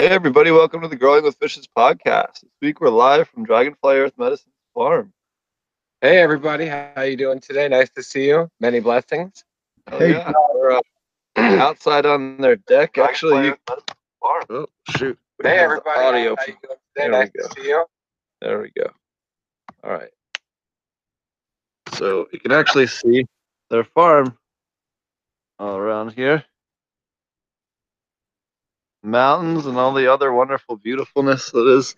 Hey everybody, welcome to the Growing with Fishes podcast. This week we're live from Dragonfly Earth Medicine Farm. Hey everybody, how you doing today? Nice to see you. Many blessings. Oh, yeah. We're uh, outside on their deck. Actually, you... oh shoot. We Hey everybody, audio. how you doing today? There Nice we to see you. There we go. All right. So you can actually see their farm all around here. Mountains and all the other wonderful beautifulness that is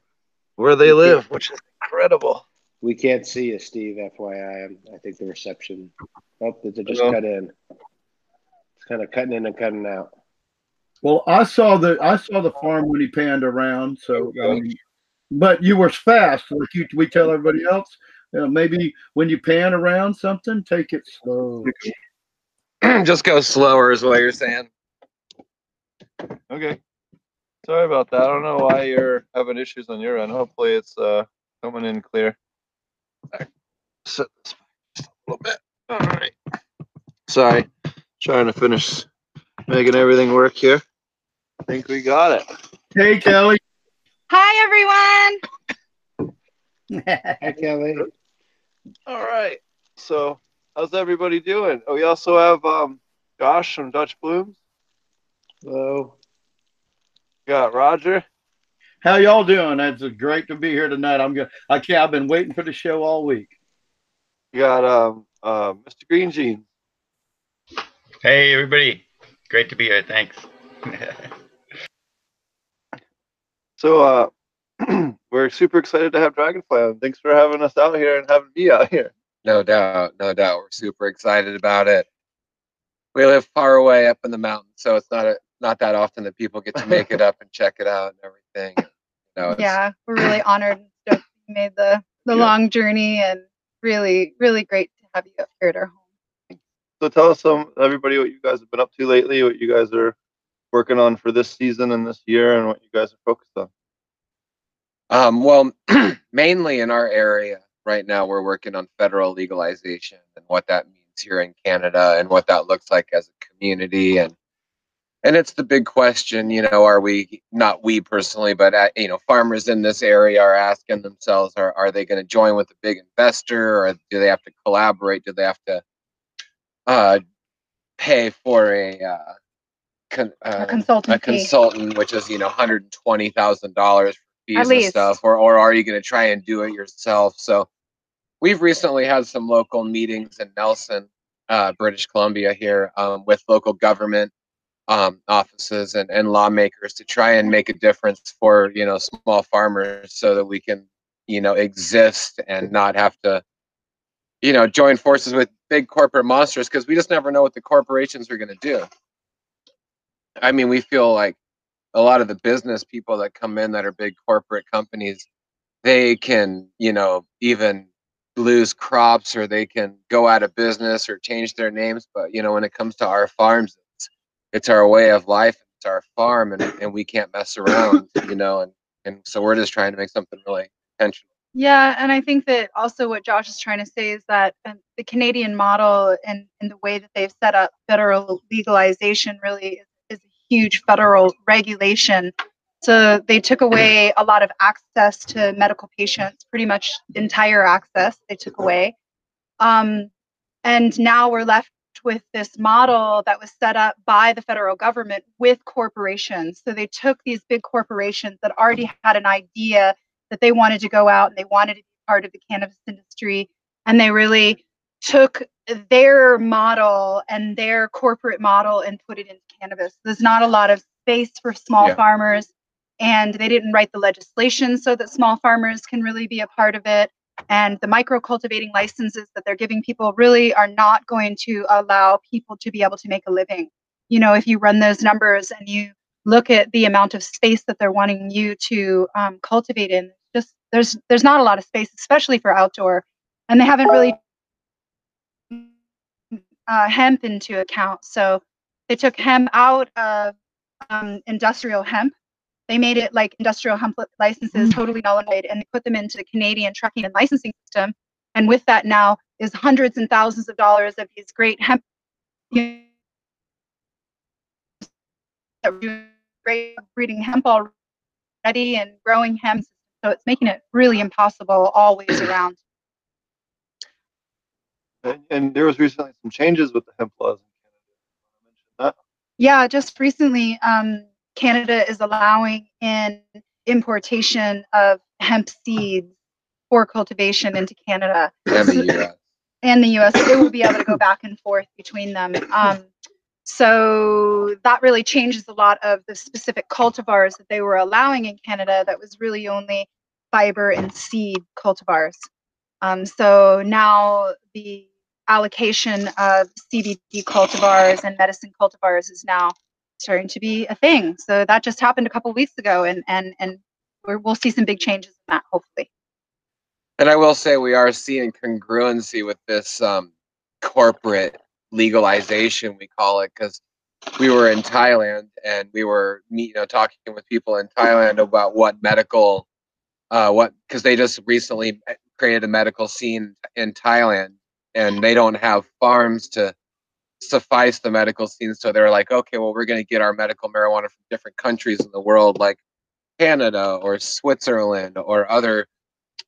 where they live, which is incredible. We can't see you, Steve. FYI, I'm- think the reception. Oh, did it just Hello? cut in? It's kind of cutting in and cutting out. Well, I saw the I saw the farm when he panned around. So, I mean, but you were fast, like you, we tell everybody else. You know, maybe when you pan around something, take it slow. Just go slower is what you're saying. Okay. Sorry about that. I don't know why you're having issues on your end. Hopefully it's uh coming in clear. Set this back just a little bit. All right. Sorry. Trying to finish making everything work here. I think we got it. Hey, Kelly. Hi, everyone. Hi, Kelly. All right. So how's everybody doing? Oh, we also have um Josh from Dutch Blooms. Hello. Got Roger. How y'all doing? It's great to be here tonight. I'm good. I can't. I've been waiting for the show all week. You got um uh Mr. Green Jeans. Hey, everybody. Great to be here. Thanks. So uh we're super excited to have Dragonfly on. Thanks for having us out here and having me out here. No doubt, no doubt. We're super excited about it. We live far away up in the mountains, so it's not a, not that often that people get to make it up and check it out and everything. You know, Yeah, we're really honored and stoked you made the the Yeah. long journey and really, really great to have you up here at our home. So tell us some everybody what you guys have been up to lately, what you guys are working on for this season and this year and what you guys are focused on. Um, well, mainly in our area right now, we're working on federal legalization and what that means here in Canada and what that looks like as a community. And and it's the big question, you know, are we not we personally, but uh, you know, farmers in this area are asking themselves, are are they going to join with a big investor, or do they have to collaborate? Do they have to uh, pay for a uh, con, uh, A consultant a fee. consultant, which is you know hundred and twenty thousand dollars for fees and stuff, or or are you going to try and do it yourself? So we've recently had some local meetings in Nelson, uh, British Columbia here um, with local government um, offices and, and lawmakers to try and make a difference for you know small farmers so that we can you know exist and not have to you know join forces with big corporate monsters because we just never know what the corporations are going to do. I mean we feel like a lot of the business people that come in that are big corporate companies they can you know even lose crops or they can go out of business or change their names but you know when it comes to our farms it's, our way of life it's our farm and, and we can't mess around you know and and so we're just trying to make something really intentional Yeah, and I think that also what Josh is trying to say is that the Canadian model and, and the way that they've set up federal legalization really is, is a huge federal regulation. So they took away a lot of access to medical patients, pretty much entire access they took away. Um, and now we're left with this model that was set up by the federal government with corporations. So they took these big corporations that already had an idea that they wanted to go out and they wanted to be part of the cannabis industry and they really took their model and their corporate model and put it into cannabis there's not a lot of space for small Yeah. farmers and they didn't write the legislation so that small farmers can really be a part of it and the micro cultivating licenses that they're giving people really are not going to allow people to be able to make a living. You know if you run those numbers and you look at the amount of space that they're wanting you to um, cultivate in just there's there's not a lot of space especially for outdoor and they haven't really uh, hemp into account. So they took hemp out of um, industrial hemp they made it like industrial hemp li- licenses totally null and void and they put them into the canadian tracking and licensing system and with that now is hundreds and thousands of dollars of these great hemp you that were doing great breeding hemp already and growing hemp. So it's making it really impossible all ways around. And, and there was recently some changes with the hemp laws in Canada. I mentioned that. Yeah, just recently, um, Canada is allowing in importation of hemp seeds for cultivation into Canada And the US. and the US. It will be able to go back and forth between them. Um, so that really changes a lot of the specific cultivars that they were allowing in Canada that was really only fiber and seed cultivars. Um, so now the allocation of CBD cultivars and medicine cultivars is now starting to be a thing. So that just happened a couple weeks ago, and and and we're, we'll see some big changes in that hopefully. And I will say we are seeing congruency with this um, corporate legalization, we call it, because we were in Thailand and we were you know talking with people in Thailand about what medical, uh, what because they just recently created a medical scene in Thailand and they don't have farms to suffice the medical scene, so they're like, okay, well we're going to get our medical marijuana from different countries in the world, like Canada or Switzerland or other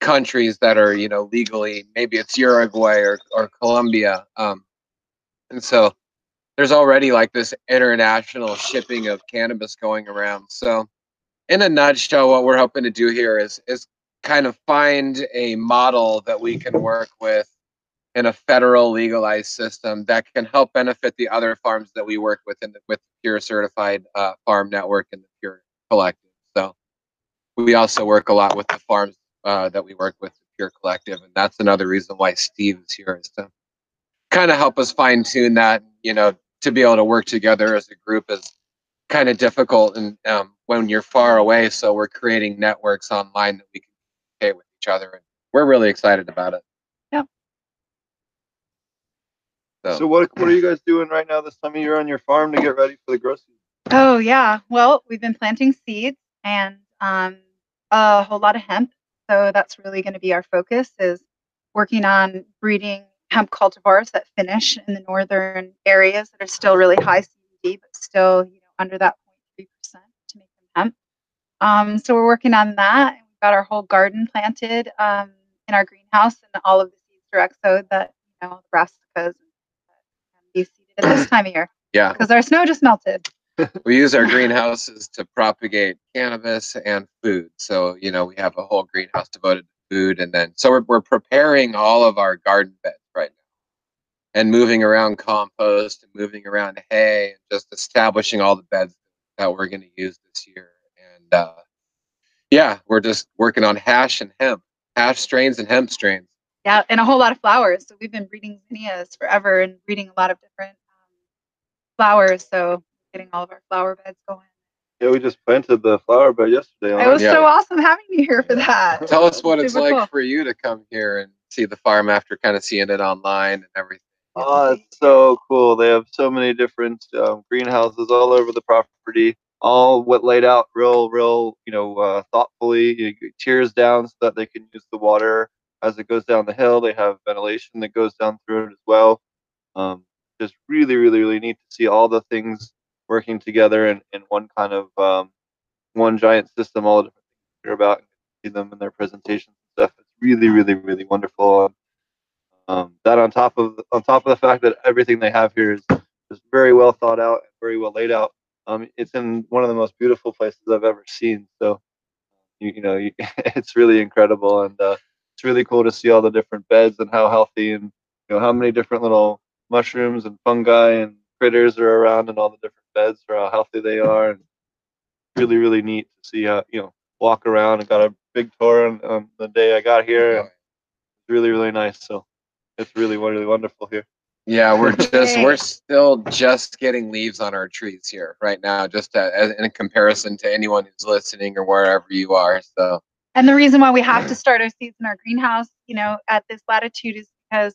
countries that are you know legally maybe it's uruguay or, or colombia. Um, and so there's already like this international shipping of cannabis going around. So in a nutshell what we're hoping to do here is is kind of find a model that we can work with in a federal legalized system that can help benefit the other farms that we work with in the, with pure certified uh, farm network and the pure collective so we also work a lot with the farms uh, that we work with the Pure Collective, and that's another reason why Steve is here is to kind of help us fine tune that. You know, to be able to work together as a group is kind of difficult, and um, when you're far away, so we're creating networks online that we can communicate with each other, and we're really excited about it. Yep. So, So what what are you guys doing right now this time of year on your farm to get ready for the grow season? Oh yeah. Well, we've been planting seeds and um, a whole lot of hemp. So that's really going to be our focus is working on breeding hemp cultivars that finish in the northern areas that are still really high CBD, but still you know under that 0.3 percent to make them hemp. Um, so we're working on that. We've got our whole garden planted um, in our greenhouse, and all of the seeds direct exo that you know the brassicas can be seeded at this time of year yeah, because our snow just melted. we use our greenhouses to propagate cannabis and food. So, you know, we have a whole greenhouse devoted to food. And then, so we're, we're preparing all of our garden beds right now and moving around compost and moving around hay and just establishing all the beds that we're going to use this year. And uh, yeah, we're just working on hash and hemp, hash strains and hemp strains. Yeah, and a whole lot of flowers. So we've been breeding zinnias forever and breeding a lot of different flowers. So getting all of our flower beds going. Yeah, we just planted the flower bed yesterday. It was Yeah. so awesome having you here for that. Tell us what it's Super like cool. for you to come here and see the farm after kind of seeing it online and everything. Oh, it's so cool. They have so many different um, greenhouses all over the property, all what laid out real, real, you know, uh, thoughtfully. You get tiers down so that they can use the water as it goes down the hill. They have ventilation that goes down through it as well. Um, just really, really, really neat to see all the things working together in, in one kind of um, one giant system. All the different things you hear about and see them in their presentations and stuff. It's really, really, really wonderful. Um, that on top of on top of the fact that everything they have here is is very well thought out and very well laid out. Um, it's in one of the most beautiful places I've ever seen. So, you, you know, you, it's really incredible, and uh, it's really cool to see all the different beds and how healthy and you know how many different little mushrooms and fungi and critters are around in all the different beds for how healthy they are, and really, really neat to see how you know walk around. I got a big tour on, on the day I got here. and It's really, really nice. So, it's really, really wonderful here. Yeah, we're just we're still just getting leaves on our trees here right now, just to, as, in comparison to anyone who's listening or wherever you are. So And the reason why we have to start our seeds in our greenhouse, you know, at this latitude is because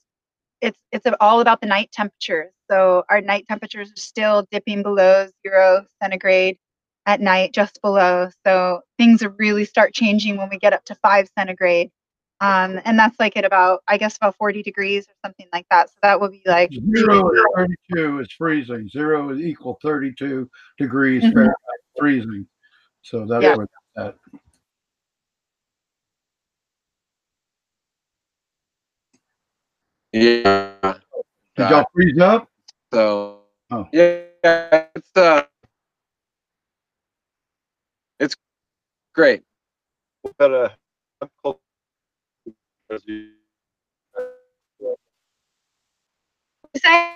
it's it's all about the night temperatures. So our night temperatures are still dipping below zero centigrade at night, just below. So things really start changing when we get up to five centigrade. Um, and that's like at about, I guess, about 40 degrees or something like that. So that would be like Zero is 32 is freezing. Zero is equal 32 degrees Mhm. Fahrenheit freezing. So that's Yeah. what that. Yeah. Did y'all freeze up? So Oh. yeah, it's uh, it's great. Got a- I'm cold. As you- Say,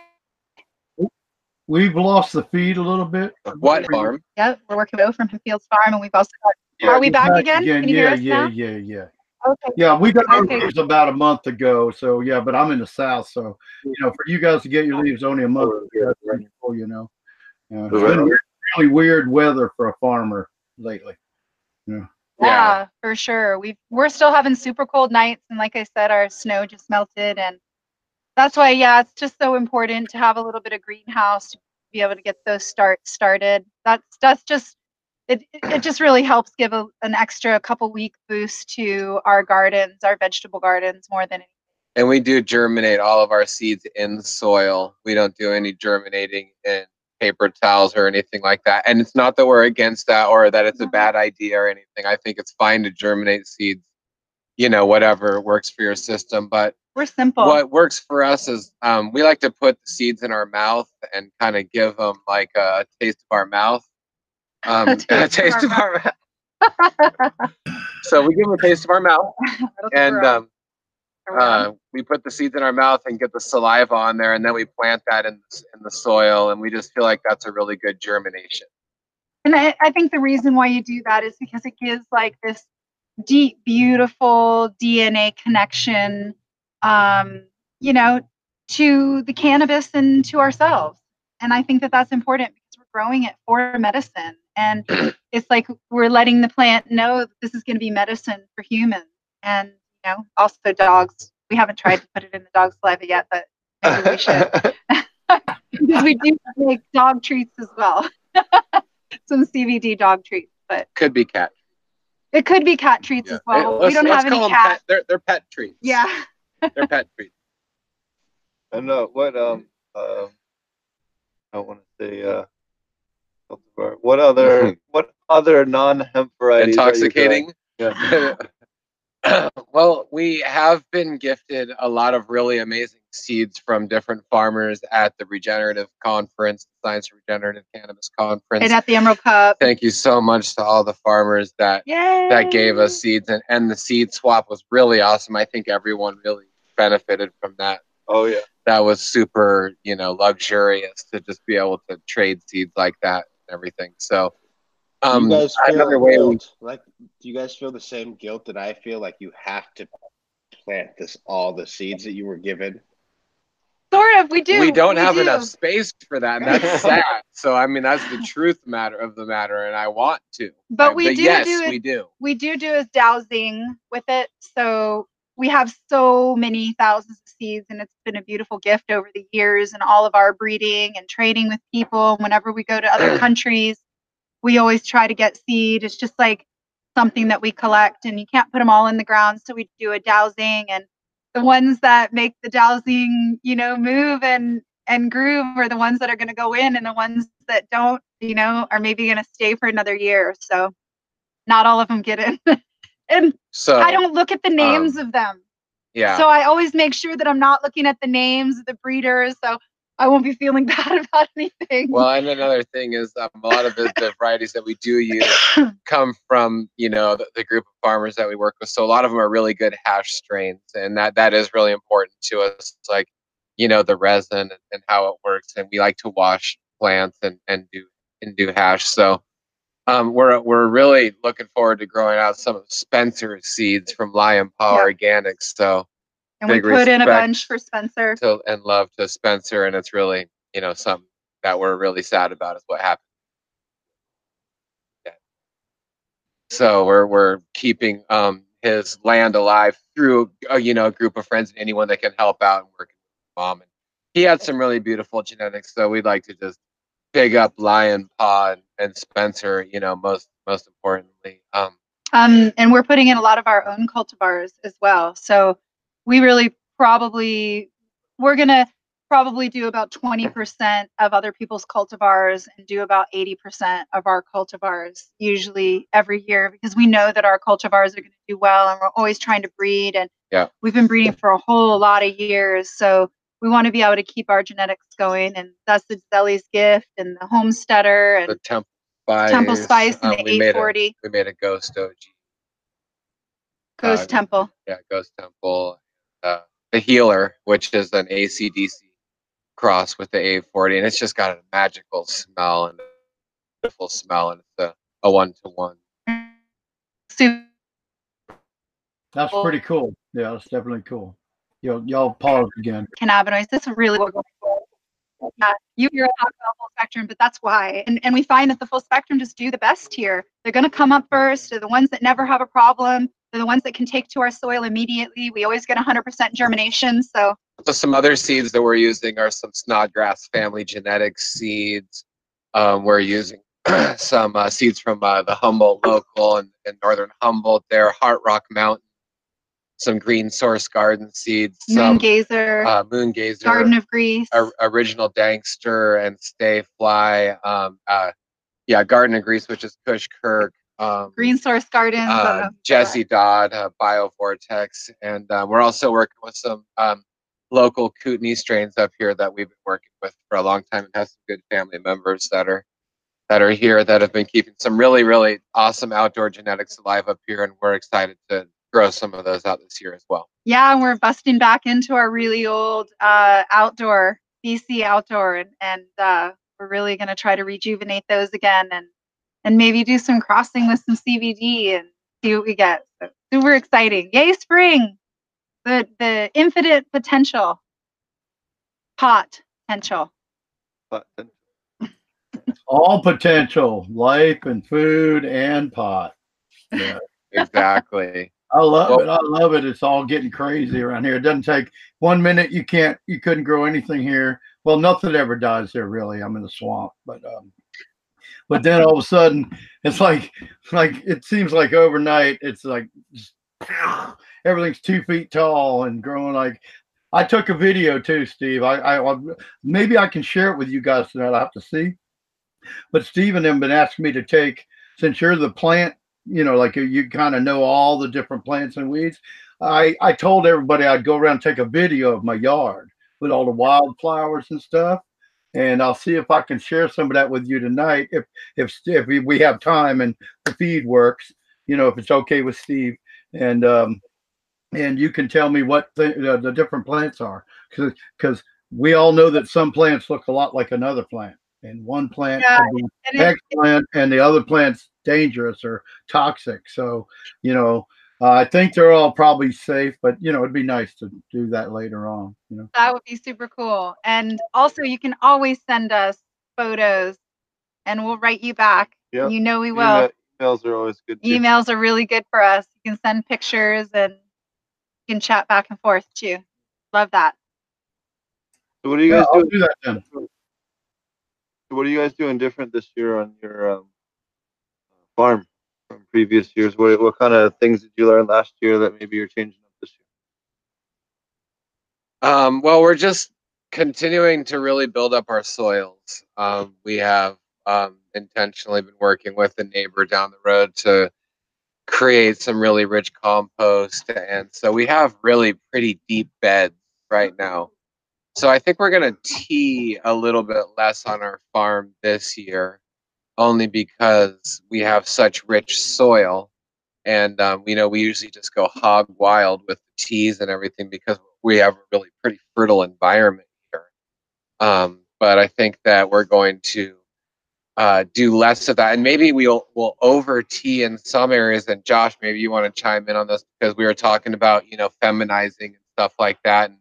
We've lost the feed a little bit. What farm? Yep, we're working with Bo from Fields Farm, and we've also got. Yeah, are we We're back, again? Can you yeah, hear us yeah, now? yeah, yeah. Okay. Yeah, we got our Okay. leaves about a month ago. So yeah, but I'm in the south, so you know, for you guys to get your leaves only a month ago, that's pretty cool, you know. Yeah, it's been really weird weather for a farmer lately. Yeah, for sure. We we're still having super cold nights, and like I said, our snow just melted, and that's why, yeah, it's just so important to have a little bit of greenhouse to be able to get those starts started. That's that's just it. It just really helps give a, an extra couple week boost to our gardens, our vegetable gardens, more than anything. And we do germinate all of our seeds in soil. We don't do any germinating in paper towels or anything like that. And it's not that we're against that or that it's a bad idea or anything. I think it's fine to germinate seeds, you know, whatever works for your system. But we're simple. what works for us is um, we like to put the seeds in our mouth and kind of give them like a taste of our mouth. Um, a taste, of our mouth. so we give them a taste of our mouth and um, uh, we put the seeds in our mouth and get the saliva on there, and then we plant that in in the soil, and we just feel like that's a really good germination. And I, I think the reason why you do that is because it gives like this deep, beautiful DNA connection, um, you know, to the cannabis and to ourselves. And I think that that's important growing it for medicine. And it's like we're letting the plant know that this is going to be medicine for humans and, you know, also dogs. We haven't tried to put it in the dog saliva yet, but maybe we should because we do make dog treats as well. Some CBD dog treats, but Could be cat. it could be cat treats as well. Hey, we don't let's have call any 'em cat. Pet, they're they're pet treats. Yeah. they're pet treats. And uh, what um um I want to say uh cultivar. what other what other non hemp varieties are you? Intoxicating. Yeah. well, we have been gifted a lot of really amazing seeds from different farmers at the Regenerative Conference, the Science of Regenerative Cannabis Conference. And at the Emerald Cup. Thank you so much to all the farmers that Yay. that gave us seeds and, and the seed swap was really awesome. I think everyone really benefited from that. Oh yeah. That was super, you know, luxurious to just be able to trade seeds like that and everything. So um you guys feel another way we guilt? like do you guys feel the same guilt that I feel like you have to plant this all the seeds that you were given? Sort of. We do. we don't have do. enough space for that, and that's sad. So I mean, that's the truth matter of the matter, and I want to. But Uh, we do yes, do it we do. we do do is dowsing with it. So we have so many thousands of seeds, and it's been a beautiful gift over the years. And all of our breeding and trading with people. Whenever we go to other countries, we always try to get seed. It's just like something that we collect, and you can't put them all in the ground. So we do a dowsing, and the ones that make the dowsing, you know, move and and groove are the ones that are going to go in, and the ones that don't, you know, are maybe going to stay for another year. So not all of them get in. and So I don't look at the names of them. Yeah. So I always make sure that I'm not looking at the names of the breeders. So I won't be feeling bad about anything. well, and another thing is um, a lot of the, the varieties that we do use come from you know the, the group of farmers that we work with. So a lot of them are really good hash strains, and that that is really important to us. It's like you know the resin and, and how it works, and we like to wash plants and and do and do hash. So um, we're we're really looking forward to growing out some of Spencer's seeds from Lion Paw Yeah. Organics. So and we put in a bunch for Spencer. to and love to Spencer, and it's really you know something that we're really sad about is what happened. Yeah. So we're we're keeping um his land alive through uh, you know a group of friends and anyone that can help out and work with mom. And he had some really beautiful genetics, so we'd like to just big up Lion Paw and, and Spencer. You know most most importantly. Um, Um, and we're putting in a lot of our own cultivars as well. So we really probably we're gonna probably do about 20% of other people's cultivars and do about 80% of our cultivars usually every year because we know that our cultivars are going to do well and we're always trying to breed and Yeah. we've been breeding for a whole lot of years so we want to be able to keep our genetics going and that's the Zelly's gift and the homesteader and The Temple Spice. temple spice and um, the we made a 840 we made a Ghost OG. ghost uh, temple Yeah, Ghost Temple. Uh, the Healer, which is an ACDC cross with the A40, and it's just got a magical smell and a beautiful smell, and it's a, a one to one. That's pretty cool. Yeah, that's definitely cool. Y'all, y'all pause again. cannabinoids. This is really what we're going for. Yeah, you hear talk about the full spectrum, but that's why. And and we find that the full spectrum just do the best here. They're going to come up first. They're the ones that never have a problem. They're the ones that can take to our soil immediately. We always get 100% germination. So So some other seeds that we're using are some Snodgrass family genetics seeds. Um, we're using some uh, seeds from uh, the Humboldt local and, and northern Humboldt there, Heart Rock Mountain, some Green Source Garden seeds, some moon gazer, uh, Moon Gazer, garden of Greece, or- original Dankster and Stay Fly. Um, uh, yeah, Garden of Greece, which is Kush Kirk. Um, Green Source garden, uh, uh, Jesse Dodd, uh, BioVortex, and uh, we're also working with some um, local Kootenay strains up here that we've been working with for a long time and have some good family members that are that are here that have been keeping some really really awesome outdoor genetics alive up here, and we're excited to grow some of those out this year as well. yeah, and we're busting back into our really old uh, outdoor BC outdoor, and, and uh, we're really going to try to rejuvenate those again, and and maybe do some crossing with some CBD and see what we get. So super exciting! Yay, spring! The the infinite potential, pot potential. But All potential, life and food and pot. Yeah. Exactly. I love Well- it. I love it. It's all getting crazy around here. It doesn't take one minute. You can't. You couldn't grow anything here. Well, nothing ever dies here. Really, I'm in the swamp, but um, but then all of a sudden, it's like like it seems like overnight. It's like just, everything's two feet tall and growing like. I took a video too, Steve. I, I I- maybe I can share it with you guys tonight. I have to see. But Steve and them been asking me to take since you're the plant you know, like you, you kind of know all the different plants and weeds. I I told everybody I'd go around and take a video of my yard with all the wildflowers and stuff, and I'll see if I can share some of that with you tonight if if if we, we have time and the feed works. You know, if it's okay with Steve, and um, and you can tell me what the, the, the different plants are because because we all know that some plants look a lot like another plant, and one plant Yeah, And and the other plant's dangerous or toxic so you know uh, i think they're all probably safe but you know it'd be nice to do that later on you know that would be super cool. And also, you can always send us photos, and we'll write you back. Yeah. You know we will. Emails are always good. too. emails are really good for us. You can send pictures and you can chat back and forth too. Love that. So what are you yeah, guys I'll doing? do that then What are you guys doing different this year on your um, farm from previous years? What what kind of things did you learn last year that maybe you're changing up this year? Um, well, we're just continuing to really build up our soils. Um, we have um, intentionally been working with a neighbor down the road to create some really rich compost. And so we have really pretty deep beds right now. So I think we're going to tee a little bit less on our farm this year, only because we have such rich soil. And, um, you know, we usually just go hog wild with the teas and everything because we have a really pretty fertile environment here. Um, but I think that we're going to uh, do less of that, and maybe we'll we'll over tea in some areas. And Josh, maybe you want to chime in on this because we were talking about you know feminizing and stuff like that, and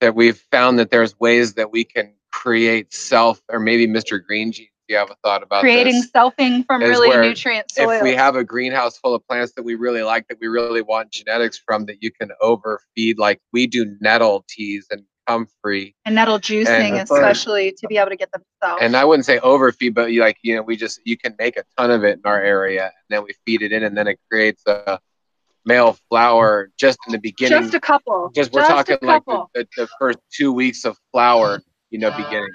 that we've found that there's ways that we can create self, or maybe Mr. Green. Do you have a thought about Creating this? selfing from really where nutrient soil. if we have a greenhouse full of plants that we really like that we really want genetics from that you can overfeed like we do nettle teas and comfrey and nettle juicing, and- especially to be able to get them self. and i wouldn't say overfeed but you like you know we just you can make a ton of it in our area and then we feed it in and then it creates a male flower just in the beginning. Just a couple. Just we're Just talking like the, the, the first two weeks of flower, you know, beginning.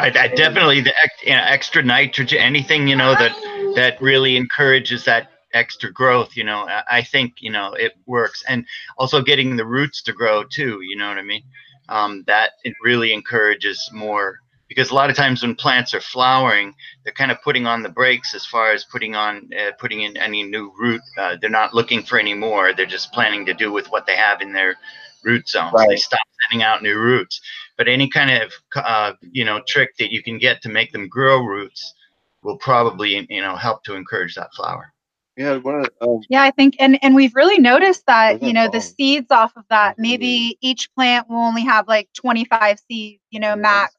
I, I definitely the you know, extra nitrogen, anything you know that that really encourages that extra growth. You know, I, I think you know it works, and also getting the roots to grow too. You know what I mean? Um, that it really encourages more because a lot of times when plants are flowering, they're kind of putting on the brakes as far as putting on uh, putting in any new root. Uh, they're not looking for any more. They're just planning to do with what they have in their root zones. They stop sending out new roots. But any kind of uh, you know trick that you can get to make them grow roots will probably you know help to encourage that flower. Yeah, one of the, um, Yeah, I think, and and we've really noticed that you know the seeds off of that. Maybe each plant will only have like 25 seeds, you know, max.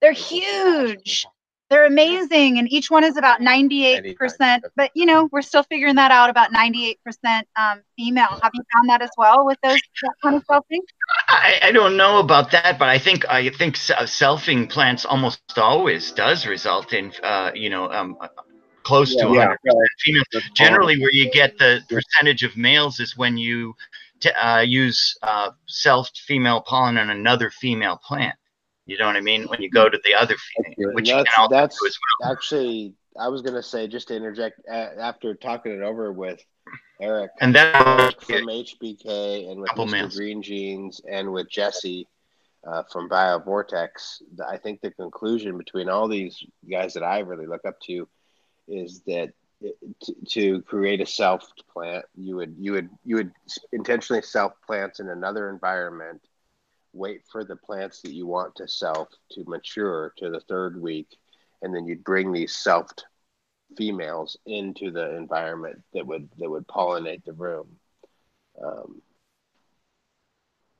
They're huge. They're amazing, and each one is about 98 percent. But you know, we're still figuring that out. About 98 percent um, female. Have you found that as well with those that kind of selfing? I, I don't know about that, but I think I think selfing plants almost always does result in uh, you know um, uh, close to 100 Yeah, percent female. that's Generally, where you get the percentage of males is when you t- uh, use uh, self female pollen on another female plant. You know what I mean? When you go to the other female, And which you can that's also that's do as well. actually I was gonna say just to interject after talking it over with Eric And that from HBK and with Mr. Green Jeans and with Jesse uh, from BioVortex, I think the conclusion between all these guys that I really look up to is that to, to create a self plant, you would you would you would intentionally self plants in another environment. Wait for the plants that you want to self to mature to the third week, and then you'd bring these selfed females into the environment that would that would pollinate the room. Um,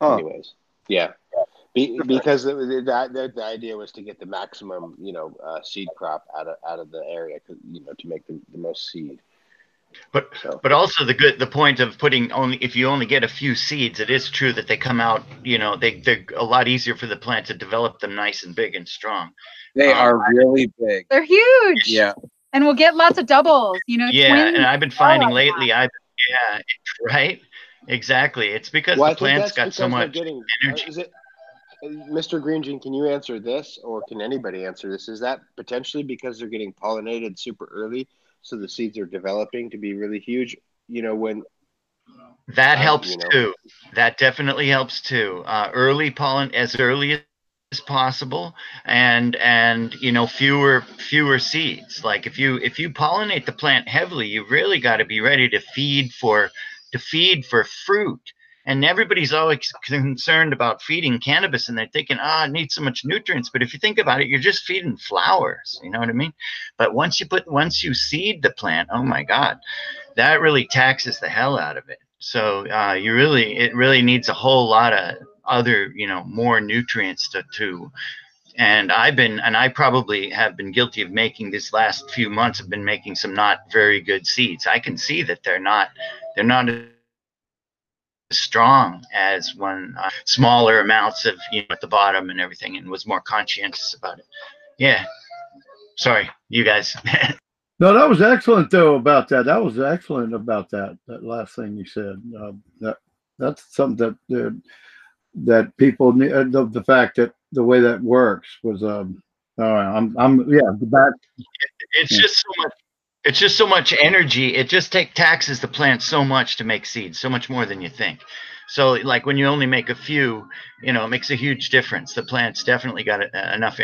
Huh. Anyways, yeah, Be, because the, the, the, the idea was to get the maximum, you know, uh, seed crop out of out of the area, you know, to make the, the most seed. But So but also the good the point of putting only if you only get a few seeds, it is true that they come out. You know, they they're a lot easier for the plant to develop them nice and big and strong. They Um, are really big. They're huge. Yeah. And we'll get lots of doubles. You know, Yeah, twins. and I've been finding like lately, I yeah, right, exactly. It's because well, the think plant's that's got so much. getting. energy. Is it, uh, Mr. Green Jean, can you answer this, or can anybody answer this? Is that potentially because they're getting pollinated super early, so the seeds are developing to be really huge? You know, when That I- helps you know. too. That definitely helps too. Uh, early pollen as early as possible, and and you know fewer fewer seeds. Like if you if you pollinate the plant heavily, you really got to be ready to feed for to feed for fruit. And everybody's always concerned about feeding cannabis, and they're thinking, "Ah, it needs so much nutrients." But if you think about it, you're just feeding flowers. You know what I mean? But once you put once you seed the plant, oh my God, that really taxes the hell out of it. So uh, you really, it really needs a whole lot of other, you know, more nutrients to, to. And I've been, and I probably have been guilty of making this last few months. Have been making some not very good seeds. I can see that they're not, they're not strong as when uh, smaller amounts of, you know, at the bottom and everything, and was more conscientious about it. Yeah. Sorry, you guys. No, that was excellent though about that. That was excellent about that. That last thing you said. Uh, that that's something that uh, that people ne- uh, the, the fact that the way that works was um. All right, I'm I'm yeah the back. it's Yeah. just so much it's just so much energy. It just take taxes the plant so much to make seeds so much more than you think. So like when you only make a few you know it makes a huge difference. The plant's definitely got uh, enough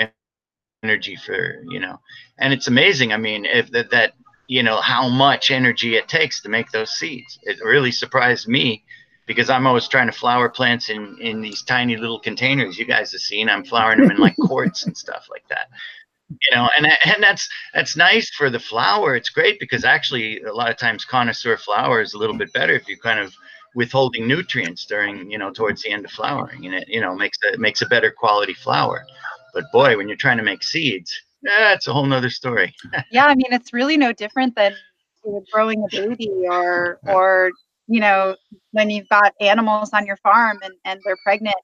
energy for you know. And it's amazing i mean if that, that you know how much energy it takes to make those seeds. It really surprised me because i'm always trying to flower plants in in these tiny little containers. You guys have seen i'm flowering them in like quarts and stuff like that you know and and that's that's nice for the flower. It's great because actually a lot of times connoisseur flower is a little bit better if you kind of withholding nutrients during you know towards the end of flowering and it you know makes a makes a better quality flower. But boy when you're trying to make seeds that's a whole nother story. Yeah i mean it's really no different than you know, growing a baby or or you know when you've got animals on your farm and and they're pregnant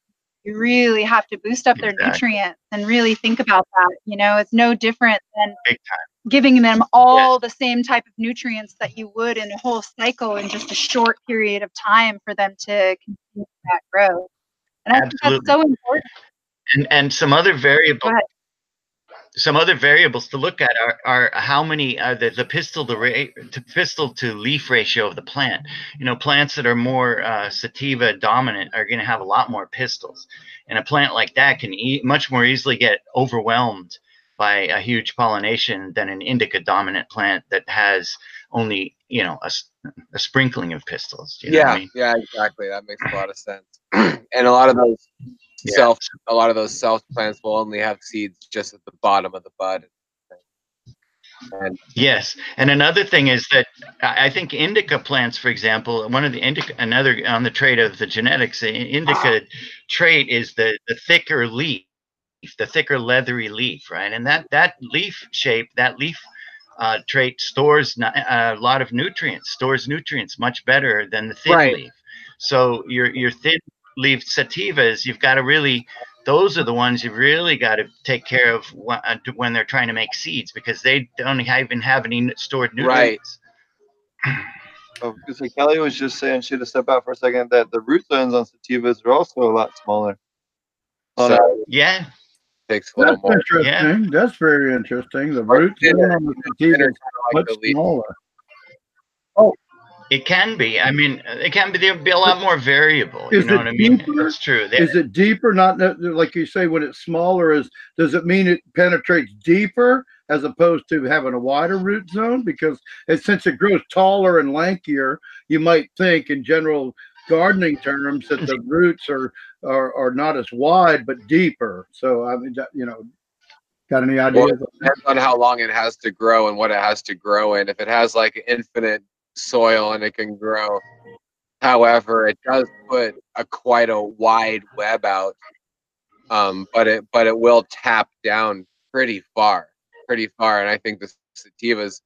you really have to boost up their nutrients and really think about that. You know, it's no different than Big time. giving them all the same type of nutrients that you would in a whole cycle in just a short period of time for them to continue that growth. And I think that's so important. And and some other variables. Some other variables to look at are, are how many uh, the, the pistil to, ra- to pistil to leaf ratio of the plant. You know, plants that are more uh, sativa dominant are going to have a lot more pistils, and a plant like that can e- much more easily get overwhelmed by a huge pollination than an indica dominant plant that has only you know a sprinkling of pistils. You know yeah, I mean? yeah, exactly. That makes a lot of sense. and a lot of those Yeah. self, a lot of those self plants will only have seeds just at the bottom of the bud. And Yes, and another thing is that I think indica plants, for example, one of the indica, another on the trait of the genetics, the indica trait is the the thicker leaf, the thicker leathery leaf, right? And that that leaf shape, that leaf uh, trait stores a lot of nutrients, stores nutrients much better than the thin Right. leaf. So your your thin leaf sativas, you've got to really those are the ones you've really got to take care of uh, when they're trying to make seeds because they don't even have any n- stored Right. nutrients. Oh, so Kelly was just saying, she had to step out for a second, that the root zones on sativas are also a lot smaller. On so Yeah, takes a That's more. interesting. That's very interesting. The Or roots thinner, on the thinner, sativa is much smaller. leaf. Smaller. it can be. I mean, it can be. They'll be a lot more variable. You know it what I mean? deeper? That's true. They- Is it deeper? Not like you say when it's smaller. Is does it mean it penetrates deeper as opposed to having a wider root zone? Because it, since it grows taller and lankier, you might think in general gardening terms that the roots are are, are not as wide but deeper. So I mean, you know, got any ideas? Depends on how long it has to grow and what it has to grow in. If it has like infinite soil and it can grow, however, it does put a quite a wide web out. Um, but it but it will tap down pretty far, pretty far, and I think the sativas,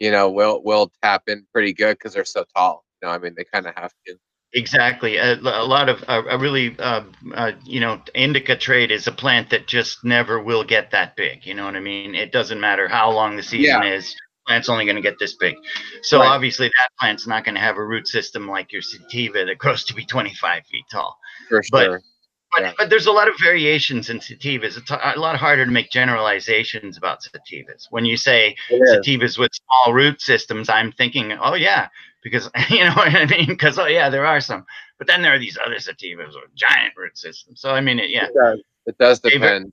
you know, will will tap in pretty good because they're so tall. You know, I mean, they kind of have to. Exactly. A, a lot of uh, a really, uh, uh, you know, indica trade is a plant that just never will get that big. You know what I mean? It doesn't matter how long the season is. Plant's only going to get this big. So Right. obviously that plant's not going to have a root system like your sativa that grows to be 25 feet tall. For But- sure. But, Yeah. but there's a lot of variations in sativas. It's a, lot harder to make generalizations about sativas. When you say sativas with small root systems, I'm thinking, oh yeah, because you know what I mean. Because oh yeah, there are some, but then there are these other sativas with giant root systems. So I mean, it, yeah, It does. It does depend.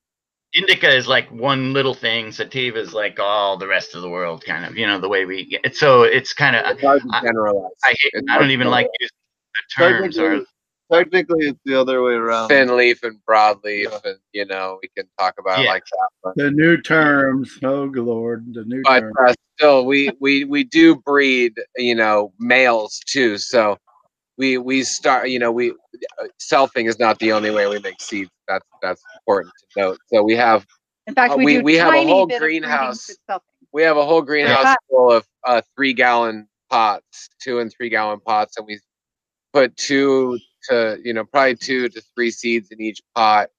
Indica is like one little thing. Sativa is like all the rest of the world, kind of. You know the way we get. So it's kind of. It's hard to I- I hate, It's I don't even like using the terms. Or Technically, technically, it's the other way around. thin leaf and broad broadleaf, and you know we can talk about it Yeah. like that. But, The new terms. Oh, lord, the new but terms. uh, still, we we we do breed, you know, males too. So we we start, you know, we uh, selfing is not the only way we make seeds. That's that's important to note. So we have In fact, Uh, we, we- have a whole bit of breeding greenhouse. we have a whole greenhouse Yeah. full of uh, three gallon pots, two and three gallon pots, and we put two to you know probably two to three seeds in each pot,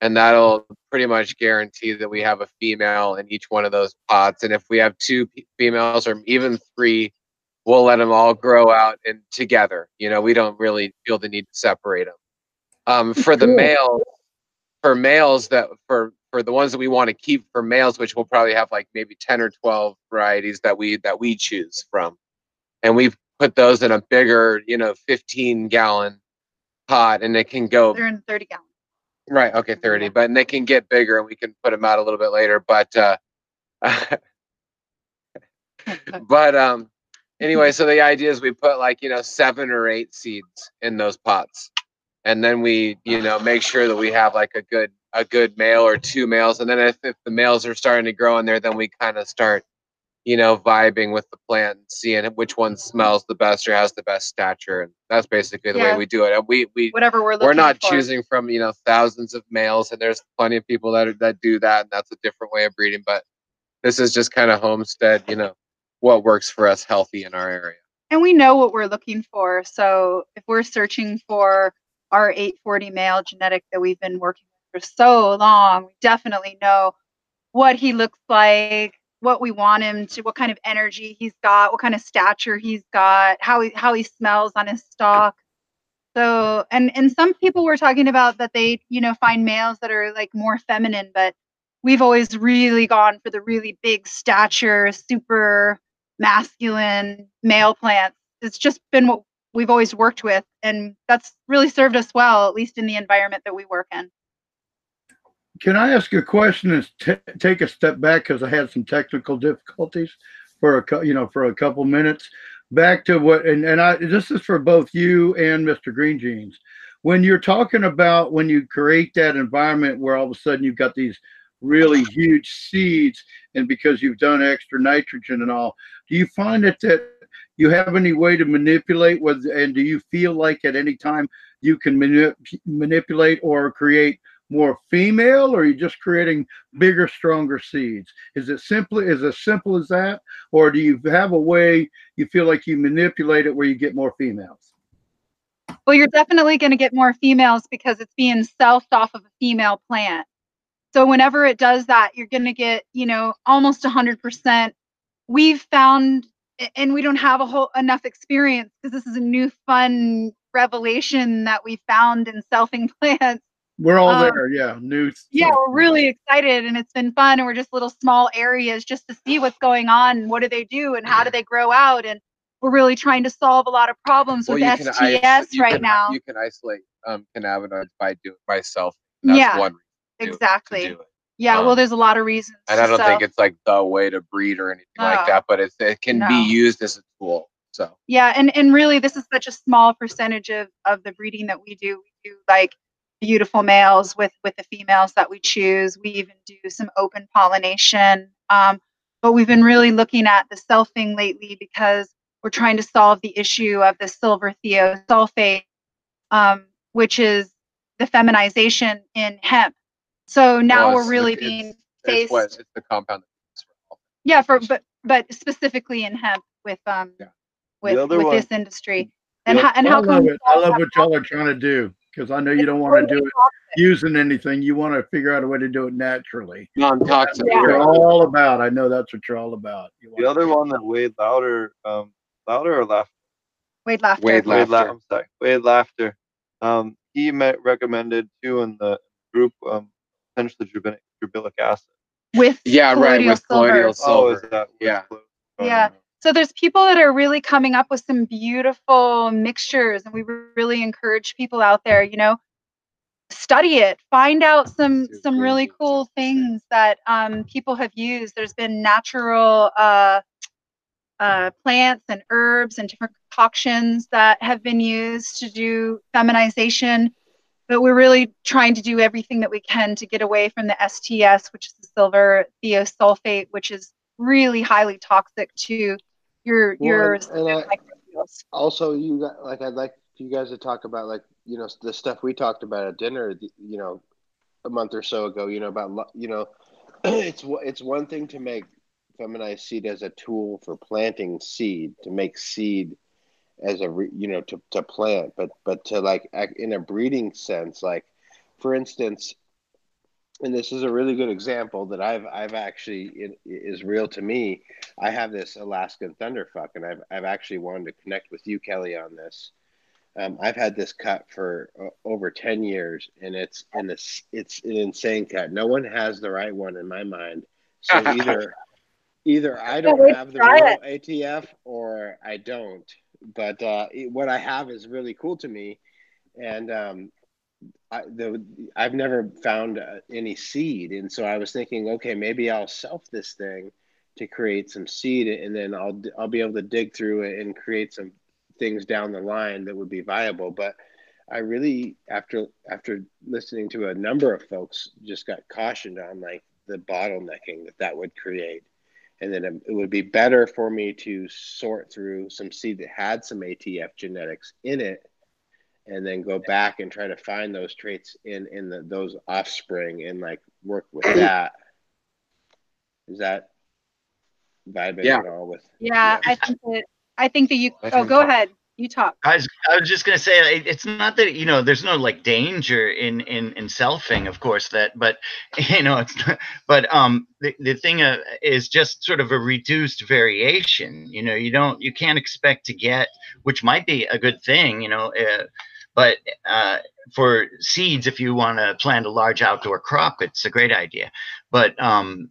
and that'll pretty much guarantee that we have a female in each one of those pots. And if we have two females or even three, we'll let them all grow out and together. You know, we don't really feel the need to separate them. Um, for the males, for males that for for the ones that we want to keep for males, which we'll probably have like maybe ten or twelve varieties that we that we choose from, and we've put those in a bigger, you know, fifteen gallon pot, and it can go They're in 30 gallons. right. Okay, thirty, but and they can get bigger, and we can put them out a little bit later. But uh, but um, anyway, so the idea is we put like you know seven or eight seeds in those pots, and then we you know make sure that we have like a good a good male or two males, and then if, if the males are starting to grow in there, then we kind of start you know vibing with the plant and seeing which one smells the best or has the best stature, and that's basically the Yeah. way we do it. And we we Whatever we're we're not for. choosing from you know thousands of males and there's plenty of people that are, that do that and that's a different way of breeding but this is just kind of homestead you know what works for us healthy in our area and we know what we're looking for. So if we're searching for R840 male genetic that we've been working with for so long. We definitely know what he looks like, what we want him to, what kind of energy he's got, what kind of stature he's got, how he how he smells on his stalk. So, and and some people were talking about that they, you know, find males that are like more feminine, but we've always really gone for the really big stature, super masculine male plants. It's just been what we've always worked with, and that's really served us well, at least in the environment that we work in. Can I ask a question and t- take a step back because I had some technical difficulties for a you know for a couple minutes. Back to what and and I this is for both you and Mr. Green Jeans. When you're talking about when you create that environment where all of a sudden you've got these really huge seeds and because you've done extra nitrogen and all, do you find that that you have any way to manipulate with and do you feel like at any time you can manip- manipulate or create more female or are you just creating bigger stronger seeds is it simply is as simple as that or do you have a way you feel like you manipulate it where you get more females Well, you're definitely going to get more females because it's being selfed off of a female plant. So whenever it does that, you're going to get, you know, almost 100%. We've found, and we don't have a whole enough experience because this is a new fun revelation that we found in selfing plants. we're all Um, there yeah new Yeah, we're really excited and it's been fun. And we're just little small areas just to see what's going on. and What do they do and how do they grow out? And we're really trying to solve a lot of problems with you STS iso- right can- now. You can isolate um, cannabinoids by do by self. That's yeah, one reason to- to exactly. Yeah, well, Um, there's a lot of reasons. And I don't so, think it's like the way to breed or anything like that, but it's, it can No. be used as a tool. So yeah, and and really, this is such a small percentage of of the breeding that we do. We do like beautiful males with with the females that we choose. We even do some open pollination. Um, but we've been really looking at the selfing lately because we're trying to solve the issue of the silver thiosulfate, um, which is the feminization in hemp. So now Well, we're really it's- being it's faced. what it's the compound. that's for all. yeah for but but specifically in hemp with um Yeah. with with one- this industry and the- how and I how love come it. I love what y'all are trying to do because I know you don't want to do it using anything. You want to figure out a way to do it naturally. Non-toxic. Yeah. You're all about. I know that's what you're all about. You The other one that Wade Louder, um, Louder or Laughter? Wade laughter Wade Wade Laughter. I'm sorry, Wade Laughter. Um, he met, recommended too in the group, um, potentially jubil- gibberellic acid. with Yeah, right, colloidal with silver. colloidal Oh, silver. is that? what Yeah. it's- Yeah. So there's people that are really coming up with some beautiful mixtures, and we really encourage people out there, you know, study it, find out some some really cool things that um, people have used. There's been natural uh, uh, plants and herbs and different concoctions that have been used to do feminization. But we're really trying to do everything that we can to get away from the STS, which is the silver thiosulfate, which is really highly toxic to your Well, your and- and I- also you got like I'd like you guys to talk about like you know the stuff we talked about at dinner you know a month or so ago you know about you know it's it's one thing to make feminized seed as a tool for planting seed to make seed as a re, you know to, to plant but but to like in a breeding sense like for instance and this is a really good example that I've I've actually it is real to me. I have this Alaskan thunderfuck, and I've I've actually wanted to connect with you, Kelly, on this. Um, I've had this cut for uh, over ten years, and it's and it's it's an insane cut. No one has the right one in my mind. So either either I don't have the real ATF or I don't. But uh, it- what I have is really cool to me, and um, I, the I've never found uh, any seed, and so I was thinking, okay, maybe I'll self this thing to create some seed, and then I'll I'll be able to dig through it and create some things down the line that would be viable. But I really, after after listening to a number of folks, just got cautioned on like the bottlenecking that that would create, and then it, it would be better for me to sort through some seed that had some ATF genetics in it and then go back and try to find those traits in in the, those offspring and like work with that. Is that vibing Yeah. at all with? Yeah, I think that I think that you. Oh, go ahead. You talk. I was, I was just gonna say it- it's not that you know there's no like danger in in in selfing, of course that, but you know it's but um the the thing uh, is just sort of a reduced variation. You know you don't you can't expect to get which might be a good thing. You know, uh, but uh, for seeds, if you want to plant a large outdoor crop, it's a great idea. But um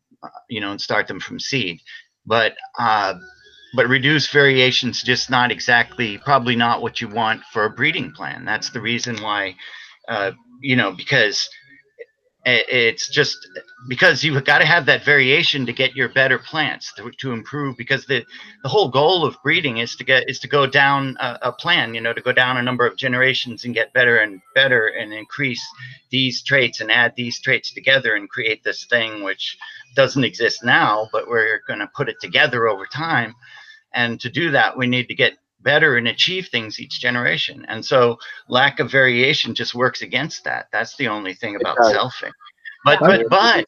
you know and start them from seed, but uh but reduced variations just not exactly probably not what you want for a breeding plan. That's the reason why uh, you know because it's just because you've got to have that variation to get your better plants to, to improve because the the whole goal of breeding is to get is to go down a, a plan you know to go down a number of generations and get better and better and increase these traits and add these traits together and create this thing which doesn't exist now but we're going to put it together over time and to do that, we need to get better and achieve things each generation. And so lack of variation just works against that. That's the only thing about selfing. But but but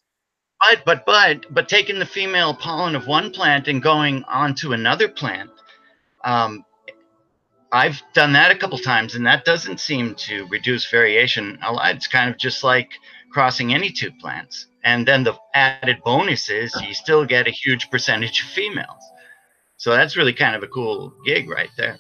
but but but but taking the female pollen of one plant and going on to another plant, um, I've done that a couple times, and that doesn't seem to reduce variation a lot. It's kind of just like crossing any two plants. And then the added bonus is you still get a huge percentage of females. So that's really kind of a cool gig right there.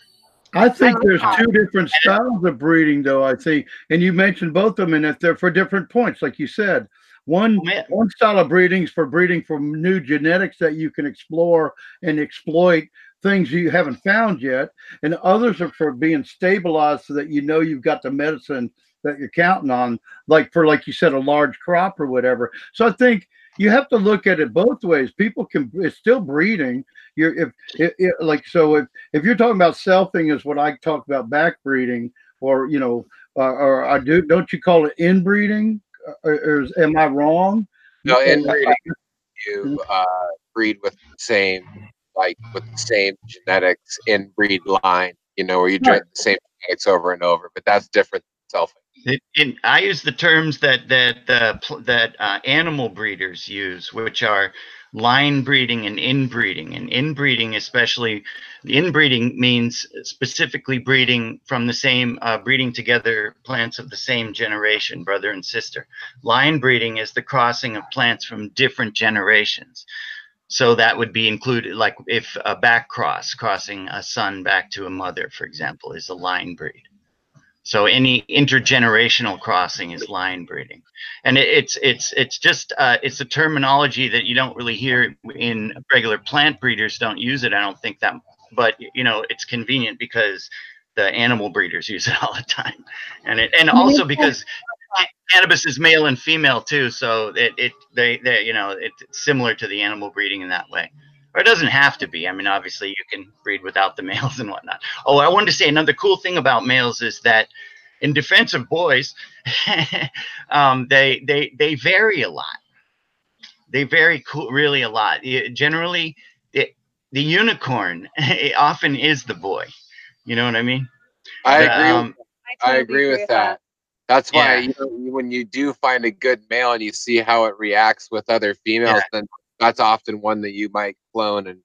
I think like there's that. two different styles of breeding, though. I think, and you mentioned both of them, and if they're for different points, like you said, one Oh, man. one style of breeding is for breeding from new genetics that you can explore and exploit things you haven't found yet, and others are for being stabilized so that you know you've got the medicine that you're counting on, like for like you said, a large crop or whatever. So I think you have to look at it both ways. People can it's still breeding. You're if it, it, like so if if you're talking about selfing is what I talk about back breeding or you know uh, or I do don't you call it inbreeding or, or is, am I wrong? No, inbreeding, you uh, breed with the same, like with the same genetics inbreed line. You know, where you drink the same genetics over and over, but that's different than selfing. It, it, I use the terms that that uh, that uh, animal breeders use, which are line breeding and inbreeding. And inbreeding, especially, inbreeding means specifically breeding from the same uh, breeding together plants of the same generation, brother and sister. Line breeding is the crossing of plants from different generations. So that would be included, like if a back cross, crossing a son back to a mother, for example, is a line breed. So any intergenerational crossing is line breeding, and it, it's it's it's just uh, it's a terminology that you don't really hear in regular plant breeders. Don't use it. I don't think that, but you know it's convenient because the animal breeders use it all the time, and it and also because cannabis is male and female too, so it it they they you know it's similar to the animal breeding in that way. Or it doesn't have to be. I mean, obviously you can breed without the males and whatnot. Oh, I wanted to say another cool thing about males is that in defense of boys, um, they they they vary a lot. They vary cool, really a lot. Y- Generally, the, the unicorn it often is the boy. You know what I mean? I The, agree. um, I totally agree with that. That's why Yeah. you know, when you do find a good male and you see how it reacts with other females, then that's often one that you might clone and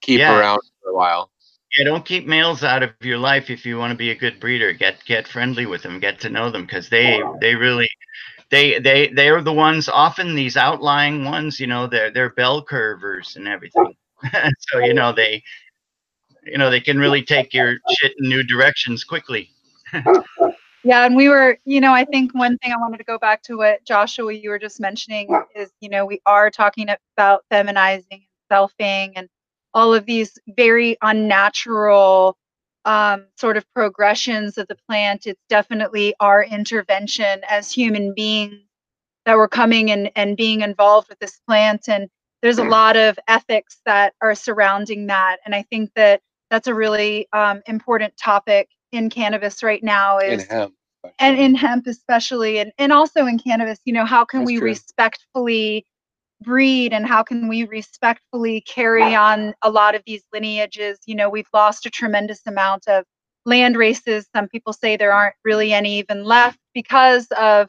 keep Yeah. around for a while. Yeah, don't keep males out of your life if you want to be a good breeder. Get get friendly with them, get to know them because they they really they they they are the ones often these outlying ones. You know, they're they're bell curvers and everything. so you know they you know they can really take your shit in new directions quickly. Yeah, and we were, you know, I think one thing I wanted to go back to what Joshua you were just mentioning is, you know, we are talking about feminizing and selfing and all of these very unnatural um, sort of progressions of the plant. It's definitely our intervention as human beings that we're coming and, and being involved with this plant. And there's a lot of ethics that are surrounding that. And I think that that's a really um, important topic in cannabis right now In is hemp. and in hemp especially and, and also in cannabis you know how can That's we true. respectfully breed and how can we respectfully carry on a lot of these lineages you know we've lost a tremendous amount of land races some people say there aren't really any even left because of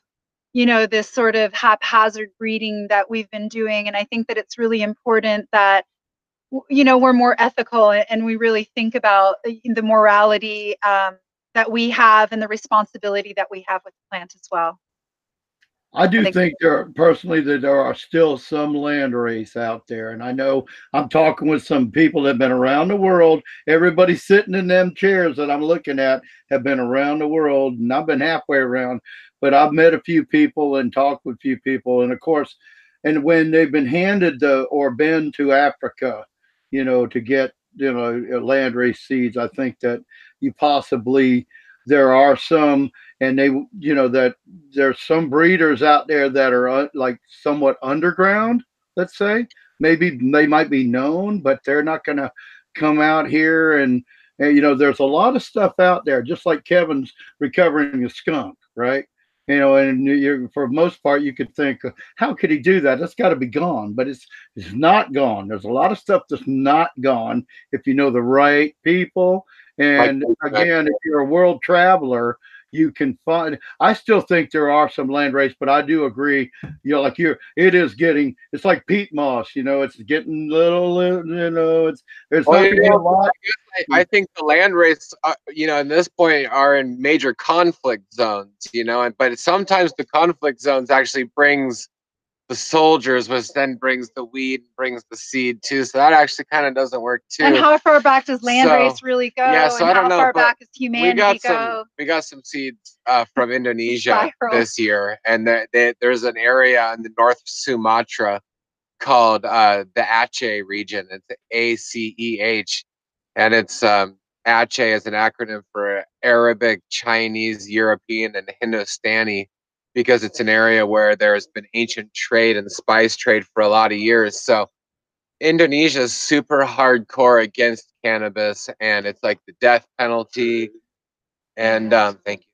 you know this sort of haphazard breeding that we've been doing and i think that it's really important that you know we're more ethical and we really think about uh, the morality um, that we have and the responsibility that we have with the plant as well. I do think- think there are, personally that there are still some land race out there, and I know I'm talking with some people that have been around the world. Everybody sitting in them chairs that I'm looking at have been around the world, and I've been halfway around. But I've met a few people and talked with a few people, and of course, and when they've been handed the or been to Africa, you know, to get you know land race seeds, I think that you possibly there are some and they you know that there's some breeders out there that are uh, like somewhat underground let's say. Maybe they might be known but they're not going to come out here and, and you know there's a lot of stuff out there just like kevin's recovering a skunk right you know and for most part you could think how could he do that? That's got to be gone. But it's it's not gone. There's a lot of stuff that's not gone if you know the right people. And again if you're a world traveler you can find i still think there are some land race but i do agree you know like you're it is getting it's like peat moss you know it's getting little little, you know it's there's Well, not you gonna a lot. I, think the land race, uh, you know, in this point are in major conflict zones, you know, and but sometimes the conflict zones actually brings the soldiers, which then brings the weed, brings the seed too. So that actually kind of doesn't work too. And how far back does land So, race really go? yeah, so and I don't how know, far back does we got go? some we got some seeds uh, from Indonesia this year, and there, there, there's an area in the North Sumatra called uh, the Aceh region. It's A C E H, and it's um, Aceh is an acronym for Arabic, Chinese, European, and Hindustani, because it's an area where there has been ancient trade and spice trade for a lot of years. So Indonesia is super hardcore against cannabis, and it's like the death penalty. And um, thank you.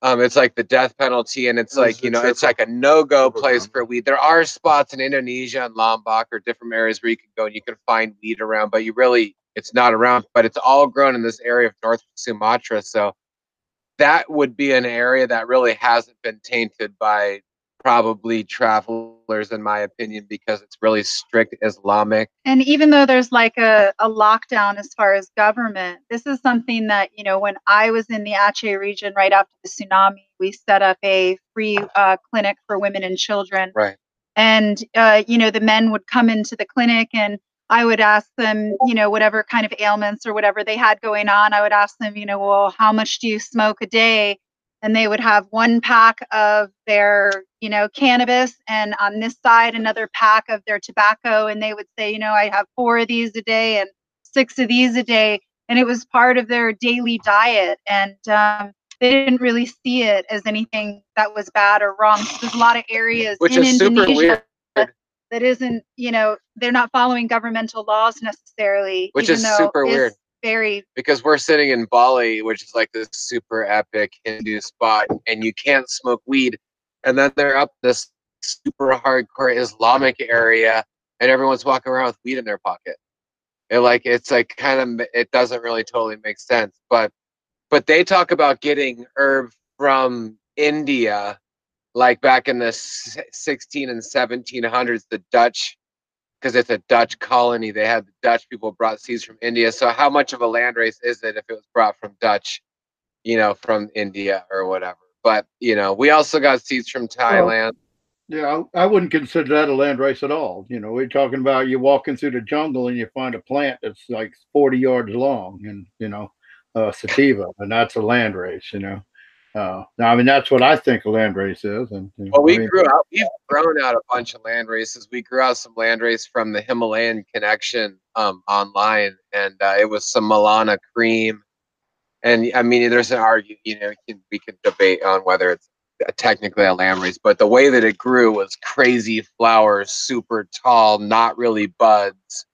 Um, it's like the death penalty, and it's like you know, it's like a no-go place for weed. There are spots in Indonesia and Lombok or different areas where you can go and you can find weed around, but you really it's not around. But it's all grown in this area of North Sumatra, so that would be an area that really hasn't been tainted by probably travelers, in my opinion, because it's really strict Islamic. And even though there's like a, a lockdown as far as government, this is something that, you know, when I was in the Aceh region right after the tsunami, we set up a free uh, clinic for women and children. Right. And, uh, you know, the men would come into the clinic and I would ask them, you know, whatever kind of ailments or whatever they had going on, I would ask them, you know, well, how much do you smoke a day? And they would have one pack of their, you know, cannabis and on this side another pack of their tobacco. And they would say, you know, I have four of these a day and six of these a day. And it was part of their daily diet. And um, they didn't really see it as anything that was bad or wrong. So there's a lot of areas Which in is super Indonesia weird. That isn't, you know, they're not following governmental laws necessarily. Which is super it's weird. Very because we're sitting in Bali, which is like this super epic Hindu spot, and you can't smoke weed. And then they're up this super hardcore Islamic area, and everyone's walking around with weed in their pocket. It like it's like kind of it doesn't really totally make sense, but but they talk about getting herb from India, like back in the s- 16 and 1700s, the Dutch because it's a Dutch colony. They had the Dutch people brought seeds from India. So how much of a land race is it if it was brought from Dutch, you know, from India or whatever? But you know, we also got seeds from Thailand. Yeah, I, I wouldn't consider that a land race at all. You know, we're talking about you walking through the jungle and you find a plant that's like 40 yards long and, you know, uh, sativa, and that's a land race, you know. Uh, now, I mean, that's what I think a land race is. And, know, Well, I we mean, grew out. We've grown out a bunch of land races. We grew out some land race from the Himalayan connection um, online, and uh, it was some Malana cream. And I mean, there's an argument. You know, we can, we can debate on whether it's technically a land race, but the way that it grew was crazy flowers, super tall, not really buds.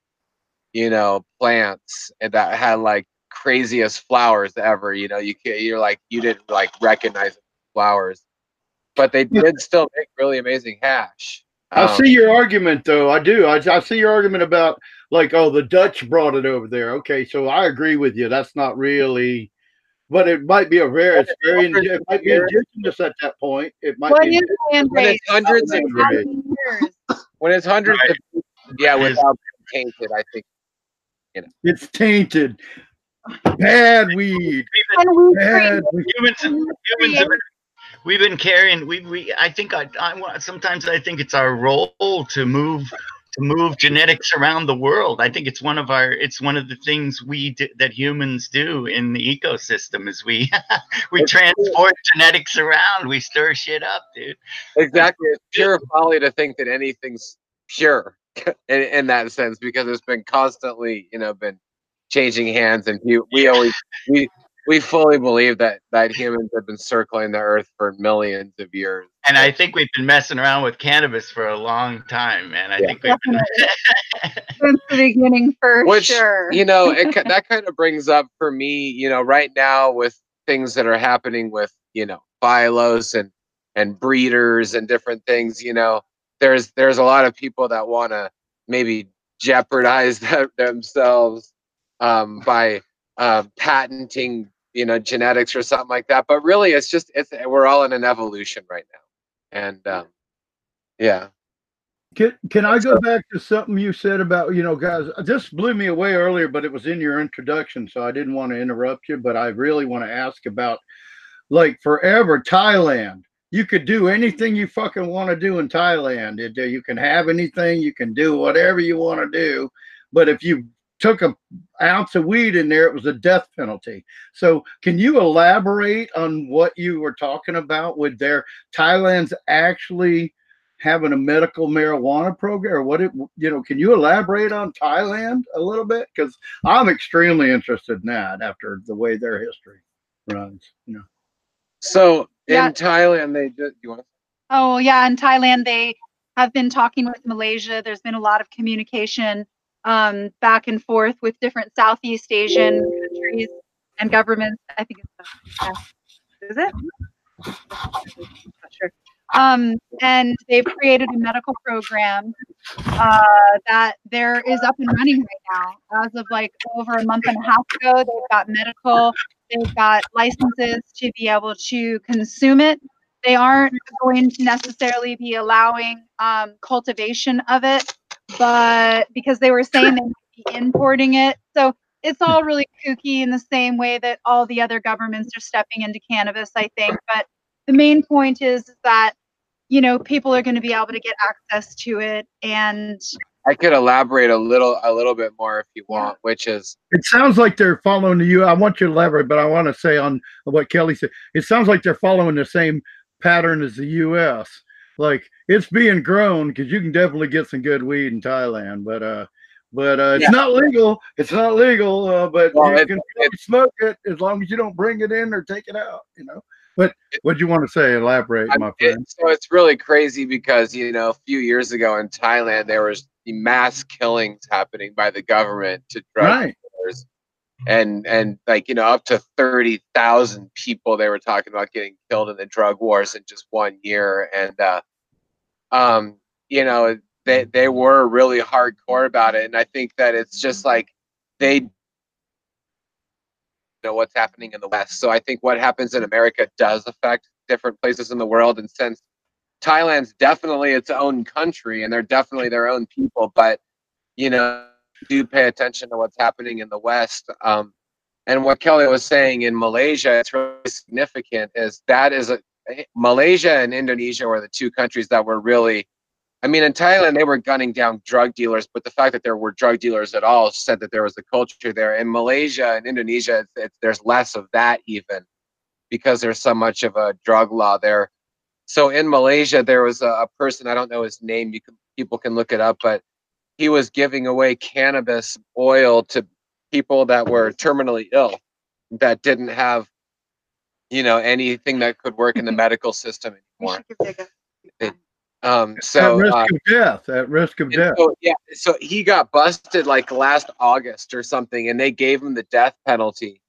You know, plants and that had like craziest flowers ever. You know, you can you're like you didn't like recognize flowers but they did still make really amazing hash. I Um, see your argument, though. I do. I, I see your argument about like, oh, the Dutch brought it over there. Okay, so I agree with you. That's not really, but it might be a very, it's very, it might be indigenous at that point. It might what be. is land when it's hundreds of Land race. Thousand years. when it's hundreds Right. of yeah, without being tainted, I think You know. It's tainted. Bad weed. And we Bad weed. humans, humans have been, we've been carrying we, we i think I, I want sometimes i think it's our role to move to move genetics around the world i think it's one of our it's one of the things we do, that humans do in the ecosystem is we we It's true. transport genetics around we stir shit up dude Exactly. It's pure folly to think that anything's pure in, in that sense because it's been constantly, you know, been changing hands and you, we always we we fully believe that that humans have been circling the earth for millions of years. and i think we've been messing around with cannabis for a long time man i Yeah. think we've been, since the beginning for Which sure. you know, it, that kind of brings up for me, you know, right now with things that are happening with, you know, phylos and and breeders and different things, you know, there's there's a lot of people that want to maybe jeopardize them, themselves um, by uh, patenting, you know, genetics or something like that. But really, it's just it's we're all in an evolution right now, and um, yeah. Can, can I go back to something you said about, you know, guys, this blew me away earlier, but it was in your introduction, so I didn't want to interrupt you, but I really want to ask about like forever Thailand. You could do anything you fucking want to do in Thailand. Uh, you can have anything, you can do whatever you want to do. But if you took a ounce of weed in there, it was a death penalty. So can you elaborate on what you were talking about with their Thailand's actually having a medical marijuana program or what it you know can you elaborate on thailand a little bit because i'm extremely interested in that after the way their history runs you know So Yeah. in Thailand, they just you want Oh, yeah. In Thailand, they have been talking with Malaysia. There's been a lot of communication um, back and forth with different Southeast Asian countries and governments. I think it's, is it? Not sure. Um, and they've created a medical program uh, that there is up and running right now. As of like over a month and a half ago, they've got medical, they've got licenses to be able to consume it they aren't going to necessarily be allowing um, cultivation of it, but because they were saying they might be importing it. So it's all really kooky in the same way that all the other governments are stepping into cannabis, I think. But the main point is that, you know, people are going to be able to get access to it. And I could elaborate a little a little bit more if you want, which is it sounds like they're following you i want you to elaborate but i want to say on what kelly said it sounds like they're following the same pattern as the us like it's being grown because you can definitely get some good weed in thailand but uh but uh, it's Yeah. not legal. It's not legal, uh, but Well, you it- can still smoke it as long as you don't bring it in or take it out. You know. But what do you want to say? Elaborate, I- my it- friend. so it's really crazy because you know a few years ago in Thailand there was the mass killings happening by the government to drug Right. dealers, and and like you know up to thirty thousand people they were talking about getting killed in the drug wars in just one year, and uh, um you know they they were really hardcore about it, and I think that it's just like they know what's happening in the West. So I think what happens in America does affect different places in the world. And since Thailand's definitely its own country and they're definitely their own people, but you know, do pay attention to what's happening in the West. Um, and what Kelly was saying in Malaysia, it's really significant is that is a Malaysia and Indonesia were the two countries that were really I mean, in Thailand, they were gunning down drug dealers, but the fact that there were drug dealers at all said that there was a culture there. In Malaysia and Indonesia, there's less of that even because there's so much of a drug law there. So in Malaysia, there was a, a person I don't know his name. You can people can look it up, but he was giving away cannabis oil to people that were terminally ill that didn't have, you know, anything that could work in the medical system we anymore. should give Vega. Um, at risk uh, of death. At risk of death. so, yeah, so he got busted like last August or something, and they gave him the death penalty.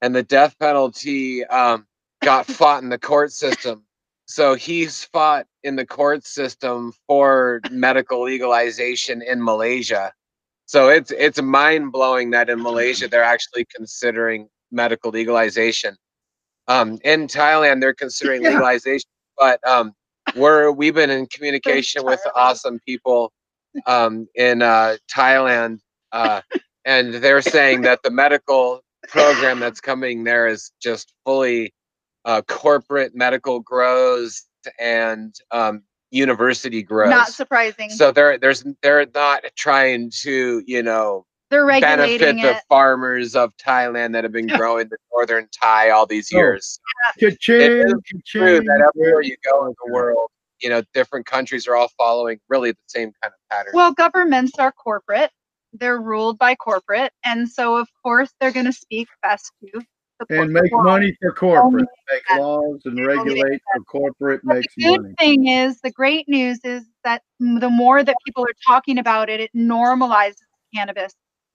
And the death penalty um, got fought in the court system. So he's fought in the court system for medical legalization in Malaysia. So it's it's mind blowing that in Malaysia they're actually considering medical legalization. Um, in Thailand they're considering Yeah. legalization, but um, we're we've been in communication with awesome people um, in uh, Thailand, uh, and they're saying that the medical program that's coming there is just fully uh, corporate medical grows and um, university grows. Not surprising. So they're there's they're not trying to you know They're regulating benefit regulating the it. farmers of Thailand that have been growing the northern Thai all these Oh. years. Cha-ching, is True cha-ching. that everywhere you go in the world, you know, different countries are all following really the same kind of pattern. Well, governments are corporate. They're ruled by corporate, and so of course they're going to speak best to and make world. money for corporate, make sense. laws and regulate for corporate But makes the good money. thing is, the great news is that the more that people are talking about it, it normalizes cannabis.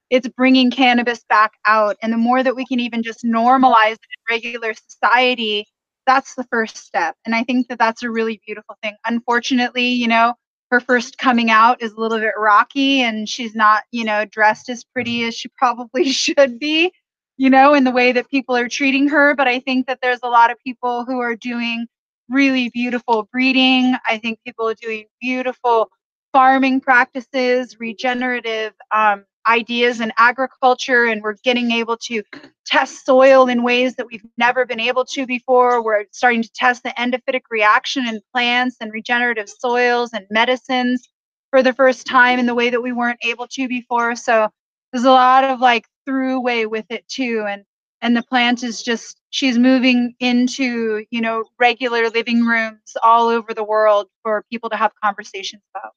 It's bringing cannabis back out. And the more that we can even just normalize it in regular society, that's the first step. And I think that that's a really beautiful thing. Unfortunately, you know, her first coming out is a little bit rocky and she's not, you know, dressed as pretty as she probably should be, you know, in the way that people are treating her. But I think that there's a lot of people who are doing really beautiful breeding. I think people are doing beautiful farming practices, regenerative um, ideas in agriculture, and we're getting able to test soil in ways that we've never been able to before. We're starting to test the endophytic reaction in plants and regenerative soils and medicines for the first time in the way that we weren't able to before. So there's a lot of like throughway with it too, and and the plant is just she's moving into you know regular living rooms all over the world for people to have conversations about.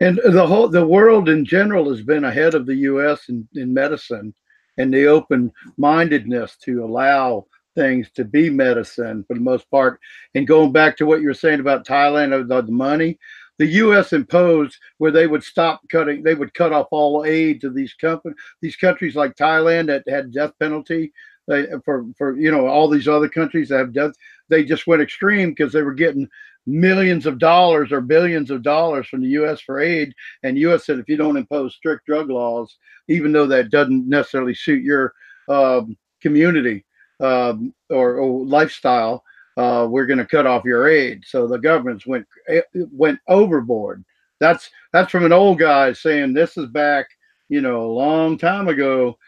And the whole the world in general has been ahead of the U.S. in, in medicine and the open mindedness to allow things to be medicine for the most part. And going back to what you were saying about Thailand, about the money, the U.S. imposed where they would stop cutting, they would cut off all aid to these companies, these countries like Thailand that had death penalty. They, for for you know all these other countries that have death, they just went extreme because they were getting millions of dollars or billions of dollars from the U.S. for aid, and U.S. said if you don't impose strict drug laws, even though that doesn't necessarily suit your um, community um, or, or lifestyle, uh, we're going to cut off your aid. So the governments went eh, went overboard. That's that's from an old guy saying this is back, you know, a long time ago.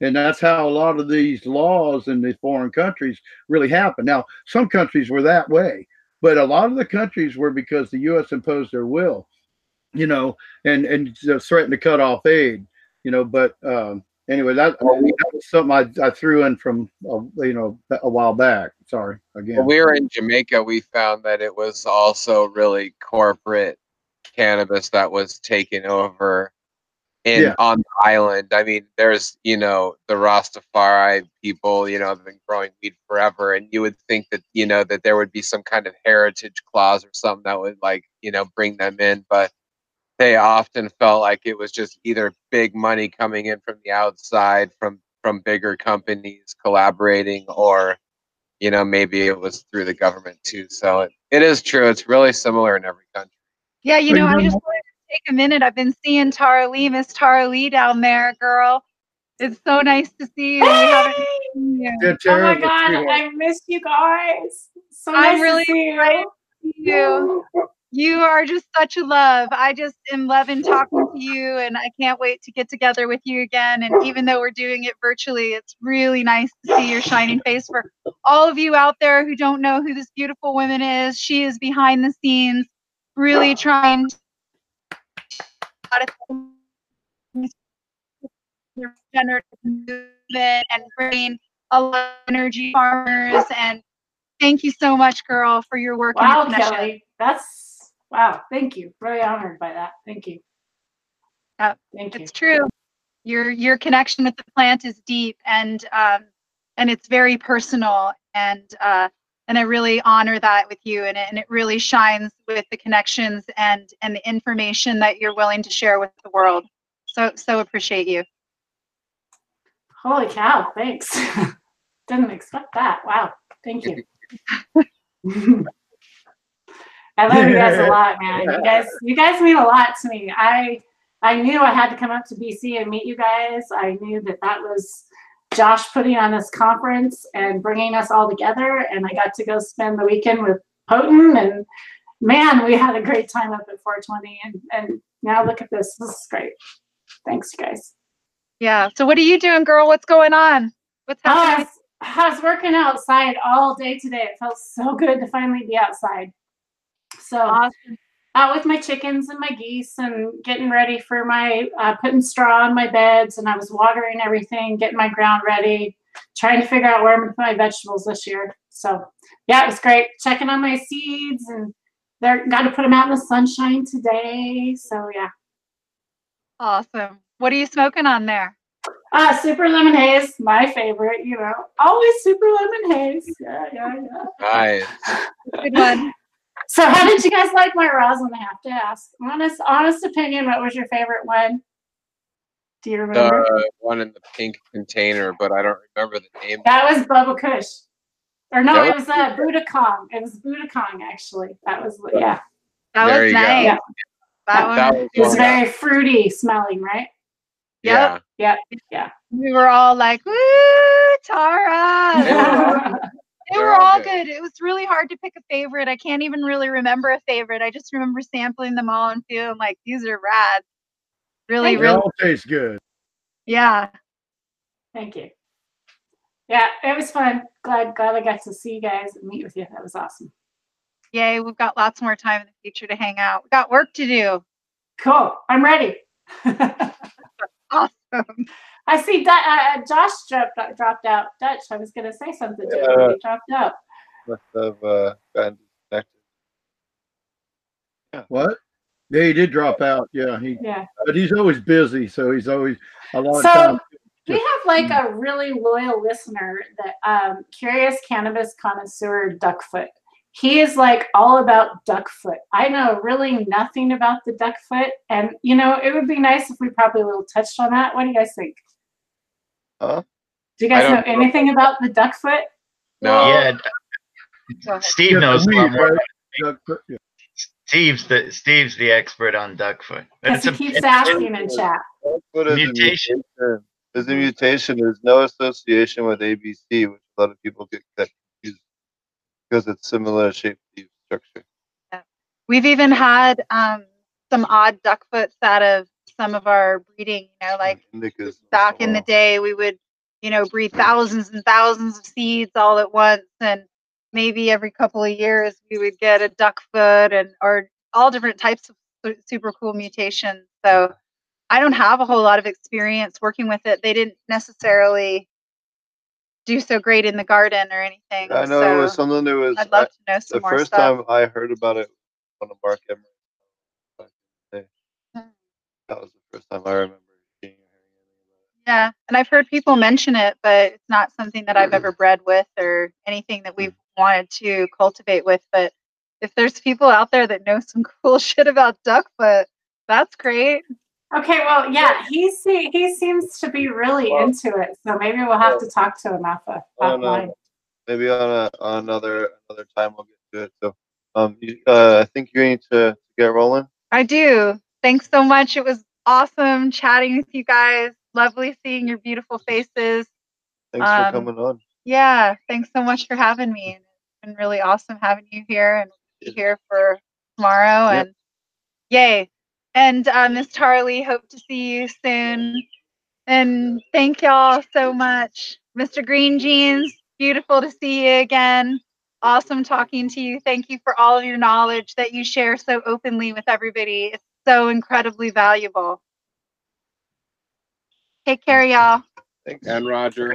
And that's how a lot of these laws in the foreign countries really happen. Now, some countries were that way but a lot of the countries were because the U.S. imposed their will, you know, and and threatened to cut off aid, you know. But um, anyway, that, that was something I, I threw in from uh, you know a while back. Sorry again. When we were in Jamaica, we found that it was also really corporate cannabis that was taking over in Yeah. on the island. I mean, there's you know the Rastafari people, you know, have been growing weed forever, and you would think that you know that there would be some kind of heritage clause or something that would like you know bring them in, but they often felt like it was just either big money coming in from the outside from from bigger companies collaborating or you know maybe it was through the government too so it, it is true it's really similar in every country Yeah, you know, I just wanted to take a minute. I've been seeing Tara Lee, Miss Tara Lee down there, girl. It's so nice to see you. We haven't seen you. Yeah, Oh my a god. I missed you guys. So I'm nice really to see you. excited you. You are just such a love. I just am loving talking to you, and I can't wait to get together with you again. And even though we're doing it virtually, it's really nice to see your shining face. For all of you out there who don't know who this beautiful woman is, she is behind the scenes, really trying to the regenerative movement and bringing a lot of energy farmers and thank you so much girl for your work your Wow. Kelly. That's wow. Thank you. Very honored by that. Thank you. Yep, Thank you. It's true. Your your connection with the plant is deep and um, and it's very personal and uh, and I really honor that with you and it, and it really shines with the connections and and the information that you're willing to share with the world. So so appreciate you. Holy cow. Thanks. Didn't expect that. Wow. Thank you. I love you guys a lot, man. You guys, you guys mean a lot to me. I, I knew I had to come up to BC and meet you guys. I knew that that was Josh putting on this conference and bringing us all together. And I got to go spend the weekend with Potent, and man, we had a great time up at 420. And and now look at this. This is great. Thanks, you guys. Yeah. So what are you doing, girl? What's going on? What's I happening? was, I was working outside all day today. It felt so good to finally be outside. So Awesome. Out with my chickens and my geese and getting ready for my uh, putting straw on my beds and I was watering everything, getting my ground ready, trying to figure out where I'm gonna put my vegetables this year. So yeah, it was great. Checking on my seeds and they're got to put them out in the sunshine today. So yeah. Awesome. What are you smoking on there? Uh, super lemon haze, my favorite, you know. Always super lemon haze. Yeah, yeah, yeah. Nice. Good one. So how did you guys like my rosin? I have to ask. Honest, honest opinion, what was your favorite one? Do you remember? The one in the pink container, but I don't remember the name. That was Bubba Kush. Or no, That it was uh, Buddha Kong. It was Buddha Kong, actually. That was, yeah. That There was nice. Yeah. That one. That was It was one. very fruity smelling, right? Yep. Yeah. Yep. Yeah. we were all like, "Woo, Tara!" Yeah. They were all all good. good. It was really hard to pick a favorite. I can't even really remember a favorite. I just remember sampling them all and feeling like these are rad. Really, Thank They really, all taste good. yeah. Thank you. Yeah, it was fun. Glad glad I got to see you guys and meet with you. That was awesome. Yay, we've got lots more time in the future to hang out. We got work to do. Cool. I'm ready. Awesome. I see that uh, uh, Josh dropped dropped out. Dutch. I was gonna say something to him. but He dropped out. Must have uh, gotten disconnected. What? Yeah, he did drop out. Yeah, he. Yeah. But he's always busy, so he's always a lot of So, time. We have like a really loyal listener that um, curious cannabis connoisseur Duckfoot. He is like all about Duckfoot. I know really nothing about the Duckfoot, and you know it would be nice if we probably a little touched on that. What do you guys think? Huh? Do you guys know don't know. anything about the Duckfoot? No. Yeah, Steve knows a the lot more. right? Duck- yeah. Steve's the Steve's the expert on duckfoot. But Because he a keeps asking in chat. What is Mutation. a mutation? Is a mutation. There's no association with ABC, which a lot of people get confused because it's similar shape leaf structure. We've even had um, some odd duckfoots out of some of our breeding. You know, like mm, Indicas. back in the day, we would, you know, breed thousands and thousands of seeds all at once, and maybe every couple of years we would get a duckfoot and or all different types of super cool mutations. So I don't have a whole lot of experience working with it. They didn't necessarily do so great in the garden or anything. I know so it was something that was I'd love I- to know some the more first stuff. time I heard about it on a Marc Emery. back in the day. Hmm. That was the first time I remember seeing or hearing anything Yeah, and I've heard people mention it, but it's not something that I've ever bred with or anything that we've wanted to cultivate with. But if there's people out there that know some cool shit about duckfoot, that's great. Okay, well, yeah, he see, he seems to be really Well- into it, so maybe we'll have to talk to him off the I offline. Maybe on a on another another time we'll get to it. So um, you, uh, I think you need to, to get rolling. I do. Thanks so much. It was awesome chatting with you guys. Lovely seeing your beautiful faces. Thanks Um, for coming on. Yeah, thanks so much for having me. It's been really awesome having you here and be here for tomorrow. Yep. And yay. And uh, Miss Tara Lee, hope to see you soon. And thank y'all so much. Mr. Green Jeans, beautiful to see you again. Awesome talking to you. Thank you for all of your knowledge that you share so openly with everybody. It's so incredibly valuable. Take care, y'all. Thanks. And Roger.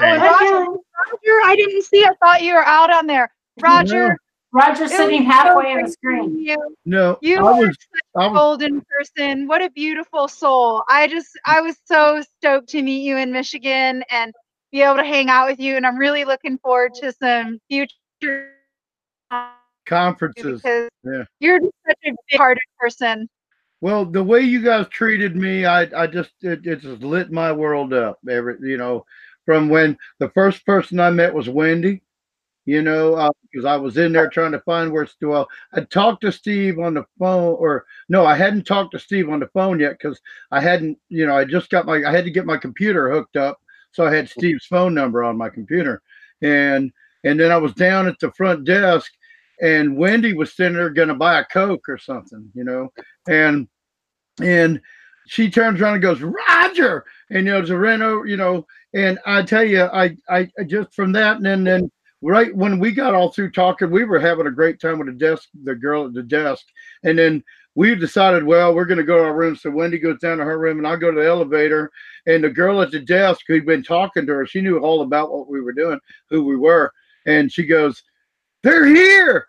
Oh. Roger, Roger, I didn't see. I thought you were out on there. Roger, Roger's sitting was so halfway in great the screen. You, No, you I are was, I a was, golden person. What a beautiful soul. I just, I was so stoked to meet you in Michigan and be able to hang out with you. And I'm really looking forward to some future conferences. Yeah. you're such a big-hearted person. Well, the way you guys treated me, I, I just, it, it just lit my world up. Every, you know, from when the first person I met was Wendy, you know, uh, because I was in there trying to find where, well, I talked to Steve on the phone, or no, I hadn't talked to Steve on the phone yet because I hadn't, you know, I just got my, I had to get my computer hooked up, so I had Steve's phone number on my computer, and and then I was down at the front desk, and Wendy was sitting there going to buy a Coke or something, you know, and and she turns around and goes, Roger, and you know, to ran over, you know, and I tell you, I, I, I just from that, and then, then right when we got all through talking, we were having a great time with the desk, the girl at the desk, and then we decided, well, we're going to go to our room. So Wendy goes down to her room, and I go to the elevator, and the girl at the desk who'd been talking to her, she knew all about what we were doing, who we were, and she goes, "They're here,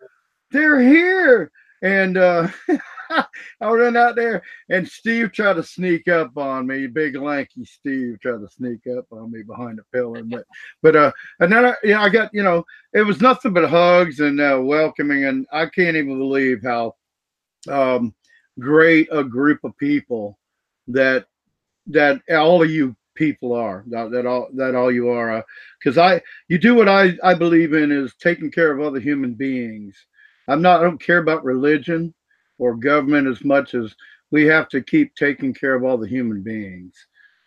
they're here," and uh, I run out there, and Steve tried to sneak up on me. Big lanky Steve tried to sneak up on me behind the pillar, but but uh, and then I, you know, I got you know, it was nothing but hugs and uh, welcoming, and I can't even believe how um, great a group of people that that all of you people are that, that all that all you are because uh, i you do what i i believe in is taking care of other human beings. I'm not i don't care about religion or government as much as we have to keep taking care of all the human beings.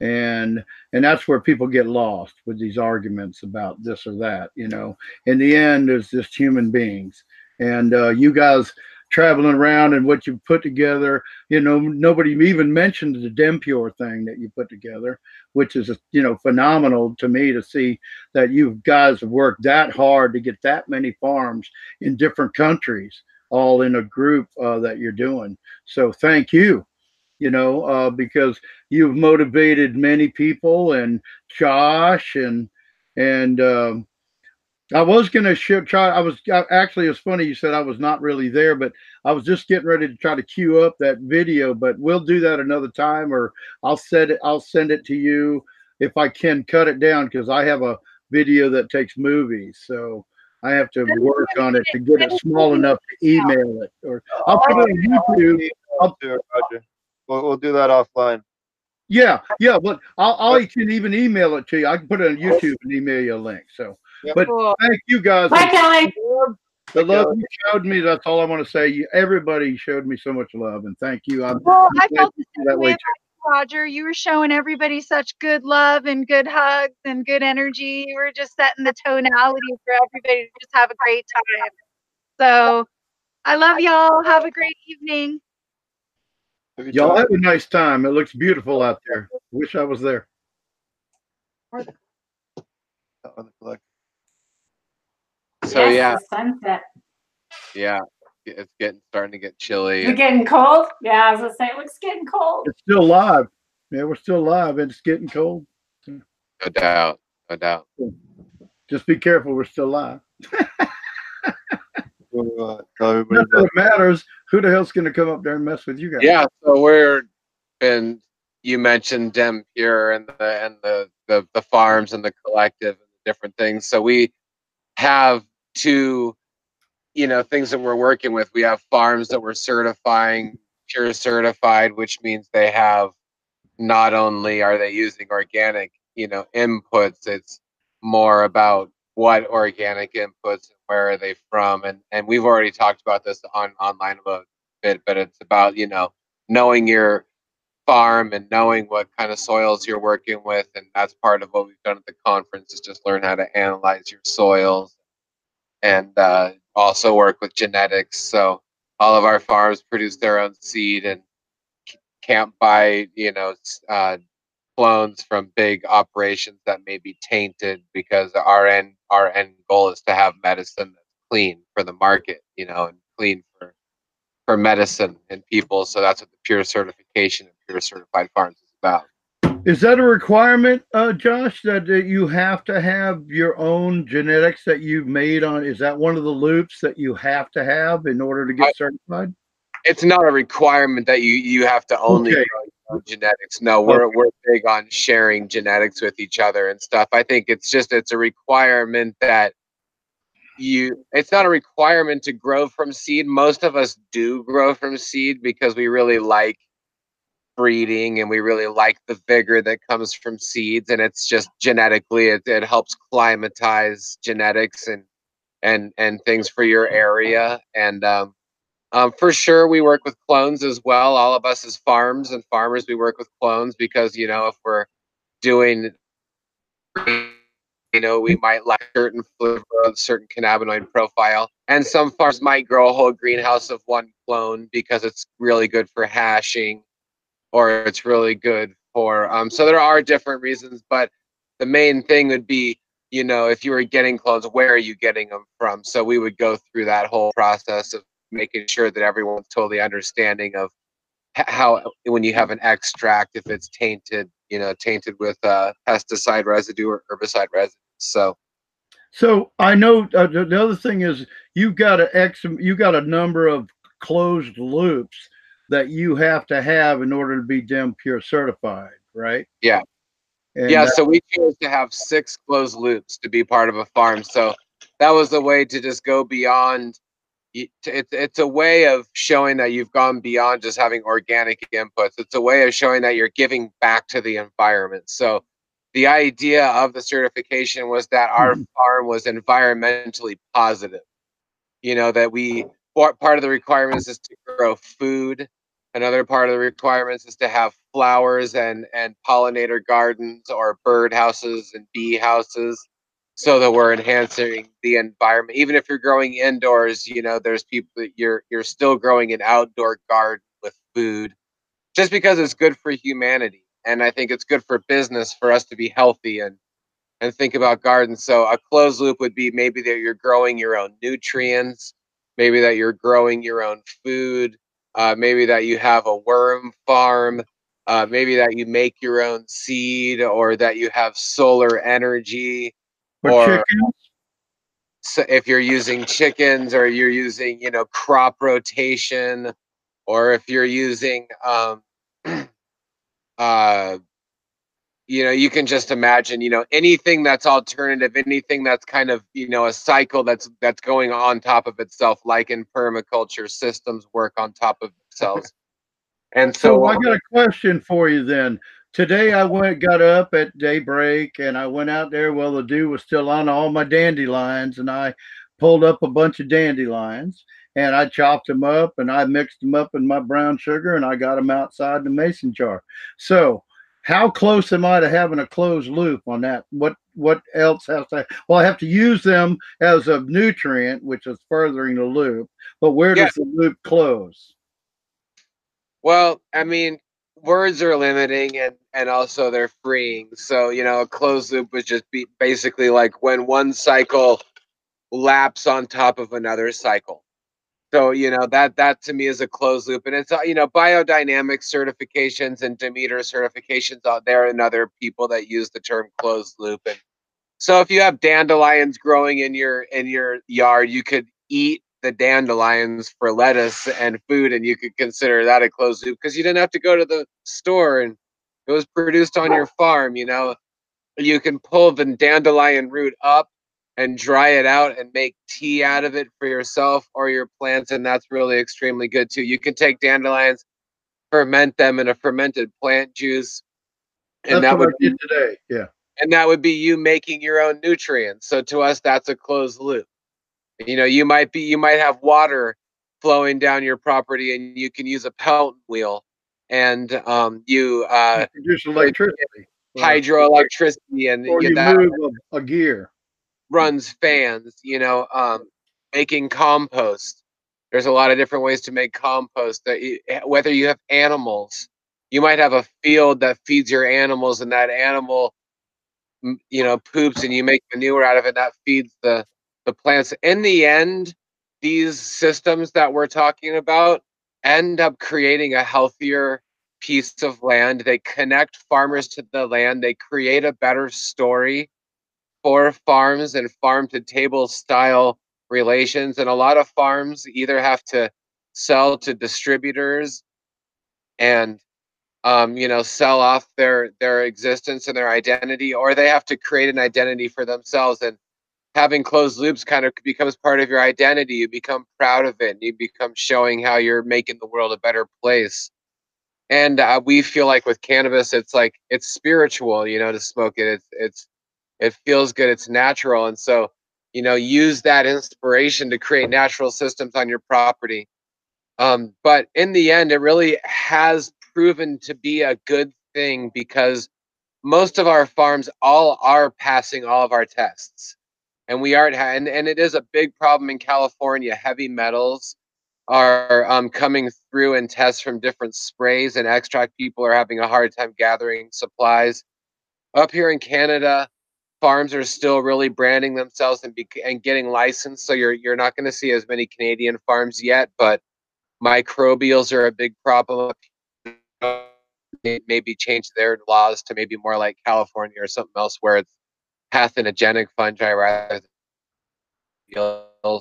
And and that's where people get lost with these arguments about this or that you know. In the end it's just human beings. And uh, you guys traveling around and what you put together you know nobody even mentioned the dempure thing that you put together which is you know phenomenal to me to see that you guys have worked that hard to get that many farms in different countries all in a group uh, that you're doing. So thank you, you know, uh, because you've motivated many people and Josh and and um, I was gonna try. I was actually it's funny you said I was not really there, but I was just getting ready to try to queue up that video. But we'll do that another time, or I'll send it. I'll send it to you if I can cut it down because I have a video that takes movies. So I have to work on it to get it small enough to email it, or I'll put it on YouTube. I'll, We'll, we'll do that offline. yeah, yeah, but I'll, I can even email it to you. I can put it on YouTube and email you a link. So, Yep. but thank you guys. Bye, Kelly. The love you showed me, that's all I want to say. Everybody showed me so much love, and thank you. I'm Well, I felt the same way way about you, Roger. You were showing everybody such good love and good hugs and good energy. You were just setting the tonality for everybody to just have a great time. So I love y'all. Have a great evening. Y'all have a nice time. It looks beautiful out there. Wish I was there. So Yes, yeah, the sunset. yeah, it's getting starting to get chilly. Is it getting cold? Yeah, I was gonna say it looks getting cold. It's still live. Yeah, we're still live, and it's getting cold. No doubt, no doubt. Just be careful. We're still live. We'll, uh, Not that it matters. Who the hell's going to come up there and mess with you guys? Yeah, so we're and you mentioned Dem here and the and the, the the farms and the collective and the different things. So we have two, you know, things that we're working with. We have farms that we're certifying pure certified, which means they have not only are they using organic, you know, inputs, it's more about what organic inputs and where are they from. And and we've already talked about this on online a bit, but it's about, you know, knowing your farm and knowing what kind of soils you're working with and that's part of what we've done at the conference is just learn how to analyze your soils and uh, also work with genetics so all of our farms produce their own seed and can't buy you know uh, clones from big operations that may be tainted because our end our end goal is to have medicine that's clean for the market you know and clean for for medicine and people. So that's what the pure certification and pure certified farms is about. Is that a requirement, uh, Josh, that, that you have to have your own genetics that you've made on? Is that one of the loops that you have to have in order to get I- certified? It's not a requirement that you you have to only Okay. your own genetics. No, we're we're big on sharing genetics with each other and stuff. I think it's just it's a requirement that you it's not a requirement to grow from seed. Most of us do grow from seed because we really like breeding and we really like the vigor that comes from seeds and it's just genetically it, it helps climatize genetics and and and things for your area. And um, um, for sure we work with clones as well. All of us as farms and farmers we work with clones because you know if we're doing you know we might like certain flavor a certain cannabinoid profile. And some farms might grow a whole greenhouse of one clone because it's really good for hashing or it's really good for. Um, so there are different reasons, but the main thing would be, you know, if you were getting clothes, where are you getting them from? So we would go through that whole process of making sure that everyone's totally understanding of how when you have an extract if it's tainted you know tainted with uh, pesticide residue or herbicide residue so so i know uh, the, the other thing is you've got a you got a number of closed loops that you have to have in order to be DEM pure certified right yeah and yeah so we chose to have six closed loops to be part of a farm so that was a way to just go beyond it's it's a way of showing that you've gone beyond just having organic inputs. It's a way of showing that you're giving back to the environment. So the idea of the certification was that our mm-hmm. farm was environmentally positive. You know that we part of the requirements is to grow food. Another part of the requirements is to have flowers and and pollinator gardens or bird houses and bee houses so that we're enhancing the environment. Even if you're growing indoors, you know, there's people that you're you're still growing an outdoor garden with food, just because it's good for humanity, and I think it's good for business for us to be healthy and and think about gardens. So a closed loop would be maybe that you're growing your own nutrients, maybe that you're growing your own food, uh, maybe that you have a worm farm. Uh, maybe that you make your own seed or that you have solar energy for or? So if you're using chickens or you're using, you know, crop rotation, or if you're using, um, uh, you know, you can just imagine, you know, anything that's alternative, anything that's kind of, you know, a cycle that's that's going on top of itself, like in permaculture, systems work on top of themselves. And so, so I got a question for you then today I went got up at daybreak and I went out there while the dew was still on all my dandelions and I pulled up a bunch of dandelions and I chopped them up and I mixed them up in my brown sugar and I got them outside the mason jar. So how close am I to having a closed loop on that? What what else has to? Well, I have to use them as a nutrient, which is furthering the loop. But where does the loop close? Well, I mean, words are limiting and and also they're freeing. So you know, a closed loop would just be basically like when one cycle laps on top of another cycle. So you know that that to me is a closed loop, and it's uh, you know biodynamic certifications and Demeter certifications out there, and other people that use the term closed loop. And so if you have dandelions growing in your in your yard, you could eat the dandelions for lettuce and food, and you could consider that a closed loop because you didn't have to go to the store and it was produced on your farm. You know, you can pull the dandelion root up and dry it out and make tea out of it for yourself or your plants, and that's really extremely good too. You can take dandelions, ferment them in a fermented plant juice, and that's that would be today. Yeah, and that would be you making your own nutrients. So to us, that's a closed loop. You know, you might be you might have water flowing down your property, and you can use a Pelton wheel, and um, you uh, produce electricity, hydroelectricity, and or you that move a, a gear runs fans. You know, um, making compost. There's a lot of different ways to make compost. That you, eh, whether you have animals, you might have a field that feeds your animals, and that animal, you know, poops, and you make manure out of it. That feeds the the plants. In the end, these systems that we're talking about end up creating a healthier piece of land. They connect farmers to the land. They create a better story for farms and farm to table style relations. And a lot of farms either have to sell to distributors and um, you know sell off their their existence and their identity or they have to create an identity for themselves and having closed loops kind of becomes part of your identity. You become proud of it. And you become showing how you're making the world a better place. And uh, we feel like with cannabis, it's like it's spiritual, you know, to smoke it. It's it's it feels good. It's natural, and so you know, use that inspiration to create natural systems on your property. Um, but in the end, it really has proven to be a good thing because most of our farms all are passing all of our tests and we aren't and, and it is a big problem in california heavy metals are um, coming through and tests from different sprays and extract people are having a hard time gathering supplies. Up here in Canada, farms are still really branding themselves and be, and getting licensed. So you're you're not going to see as many Canadian farms yet, but microbials are a big problem. Maybe change their laws to maybe more like California or something else where it's pathogenic fungi rather than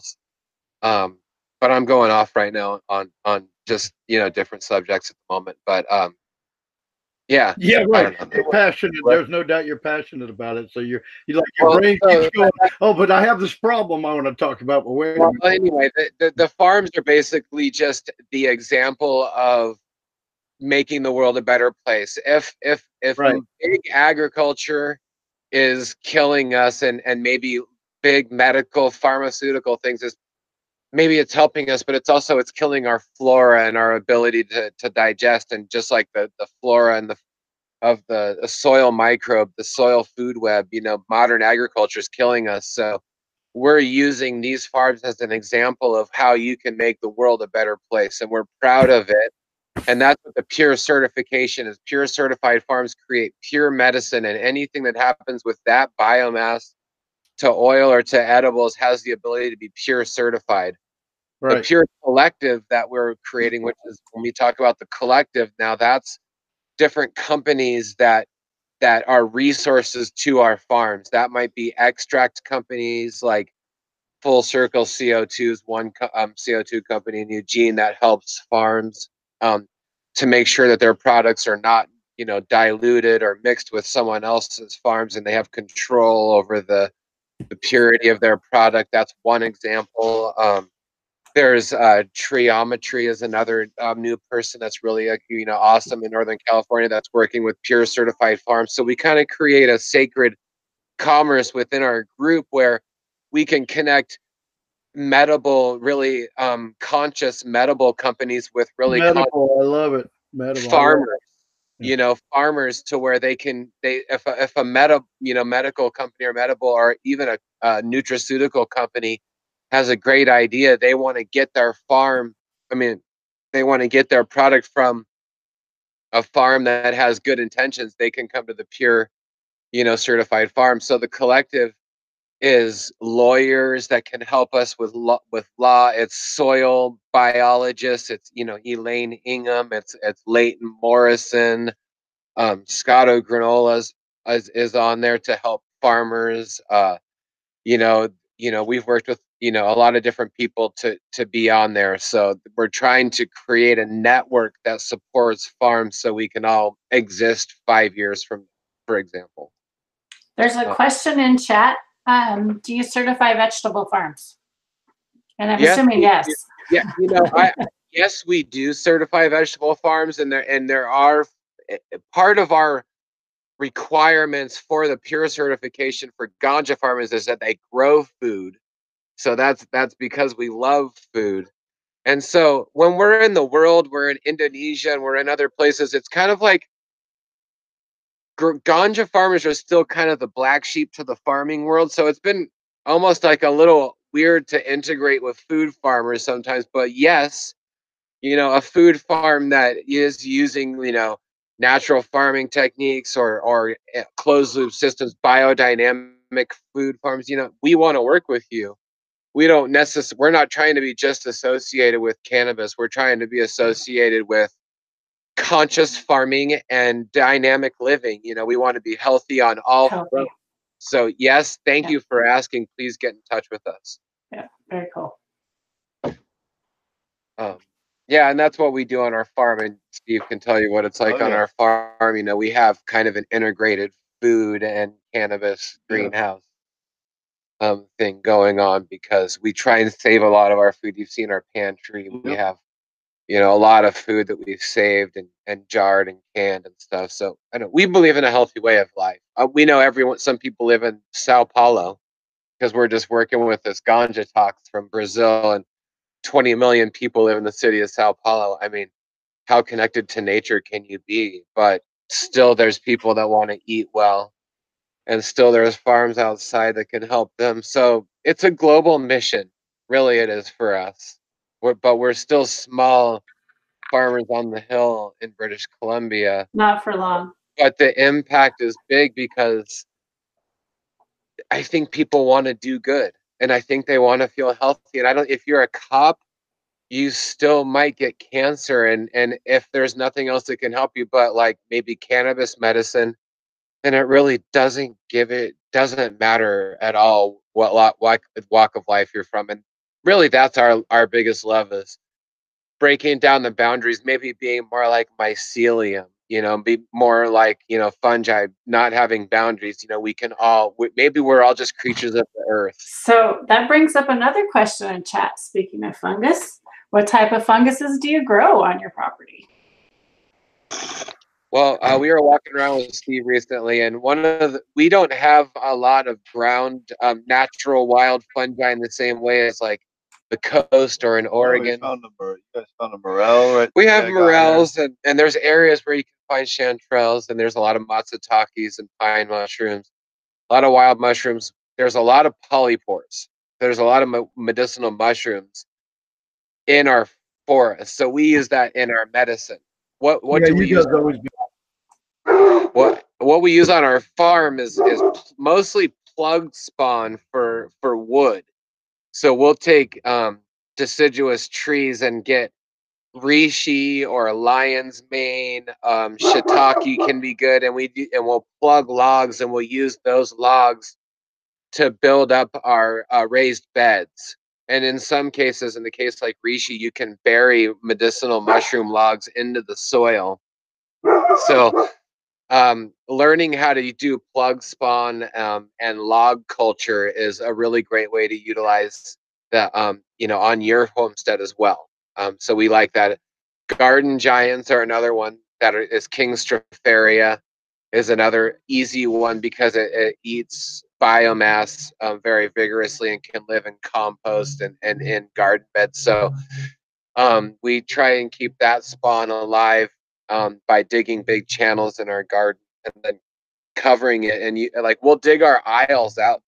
um, but I'm going off right now on on just you know different subjects at the moment. But um, yeah, Yeah, right. You're passionate. What- There's no doubt you're passionate about it. So you're you like your Well, brain so- keeps going. Oh, but I have this problem I want to talk about. But wait Well, anyway, the, the, the farms are basically just the example of making the world a better place. If if if Right. big agriculture is killing us and and maybe big medical pharmaceutical things is maybe it's helping us, but it's also it's killing our flora and our ability to to digest and just like the the flora and the of the, the soil microbe, the soil food web, you know, modern agriculture is killing us. So we're using these farms as an example of how you can make the world a better place. And we're proud of it. And that's what the pure certification is. Pure certified farms create pure medicine, and anything that happens with that biomass to oil or to edibles has the ability to be pure certified the pure collective that we're creating, which is when we talk about the collective, now that's different companies that that are resources to our farms. That might be extract companies like Full Circle CO2 is one co- um, CO2 company in Eugene that helps farms um, to make sure that their products are not, you know, diluted or mixed with someone else's farms, and they have control over the the purity of their product. That's one example. Um, there's uh, Triometry is another um, new person that's really uh, you know awesome in Northern California that's working with pure certified farms. So we kind of create a sacred commerce within our group where we can connect medible, really um, conscious medible companies with really Medical. I love it. Medical. I love it. farmers Yeah. you know farmers to where they can they if a, if a meta you know medical company or medical or even a, a nutraceutical company has a great idea. They want to get their farm i mean they want to get their product from a farm that has good intentions. They can come to the pure you know certified farm. So the collective is lawyers that can help us with law with law. It's soil biologists. It's you know elaine ingham. It's it's leighton morrison. Um scotto granolas is, is on there to help farmers uh you know you know we've worked with you know a lot of different people to to be on there so we're trying to create a network that supports farms so we can all exist five years from for example There's a question in chat. Um, do you certify vegetable farms? And I'm Yes, assuming yes. yeah you know i yes we do certify vegetable farms and there and there are eh, eh, part of our requirements for the pure certification for ganja farmers is that they grow food so that's that's because we love food. And so when we're in the world we're in indonesia and we're in other places it's kind of like ganja farmers are still kind of the black sheep to the farming world so it's been almost like a little weird to integrate with food farmers sometimes but yes you know a food farm that is using you know natural farming techniques or or eh, closed loop systems biodynamic food farms you know we want to work with you we don't necessarily we're not trying to be just associated with cannabis we're trying to be associated with conscious farming and dynamic living you know we want to be healthy on all Healthy. fronts so yes thank Yeah. you for asking please get in touch with us Yeah, Very cool. Um, yeah, and that's what we do on our farm. And Steve can tell you what it's like Oh, on yeah. our farm. You know, we have kind of an integrated food and cannabis Yeah. greenhouse um, thing going on because we try and save a lot of our food. You've seen our pantry. We have, you know, a lot of food that we've saved and, and jarred and canned and stuff. So I know we believe in a healthy way of life. Uh, we know everyone. Some people live in Sao Paulo because we're just working with this ganja tox from Brazil and 20 million people live in the city of Sao Paulo. I mean, how connected to nature can you be? But still, there's people that want to eat well, and still, there's farms outside that can help them. So it's a global mission, really, it is for us. we're, but we're still small farmers on the hill in British Columbia. Not for long. But the impact is big because I think people want to do good and I think they want to feel healthy. And I don't, if you're a cop, you still might get cancer. And, and if there's nothing else that can help you, but like maybe cannabis medicine, then it really doesn't give it, doesn't matter at all what walk, walk of life you're from. And really that's our, our biggest love is breaking down the boundaries, maybe being more like mycelium you know, be more like, you know, fungi, not having boundaries. You know, we can all, maybe we're all just creatures of the earth. So that brings up another question in chat. Speaking of fungus, what type of funguses do you grow on your property? Well, uh, we were walking around with Steve recently, and one of the, we don't have a lot of ground um, natural wild fungi in the same way as like the coast or in oh, Oregon. Oh, found a, you guys found a morel, right? We have morels, and, and there's areas where you can find chanterelles, and there's a lot of matsutakis and pine mushrooms, a lot of wild mushrooms. There's a lot of polypores. There's a lot of medicinal mushrooms in our forest, so we use that in our medicine. What what yeah, do we use? What what we use on our farm is is mostly plug spawn for for wood so we'll take um, deciduous trees and get reishi or lion's mane, um, shiitake can be good, and we do, and we'll plug logs and we'll use those logs to build up our uh, raised beds. And in some cases, in the case like reishi, you can bury medicinal mushroom logs into the soil. So um, learning how to do plug spawn um, and log culture is a really great way to utilize that um, you know on your homestead as well. Um, so we like that. Garden giants are another one that is King Stropharia is another easy one because it, it eats biomass um, very vigorously and can live in compost and, and in garden beds. So um, we try and keep that spawn alive um, by digging big channels in our garden and then covering it. And you, like we'll dig our aisles out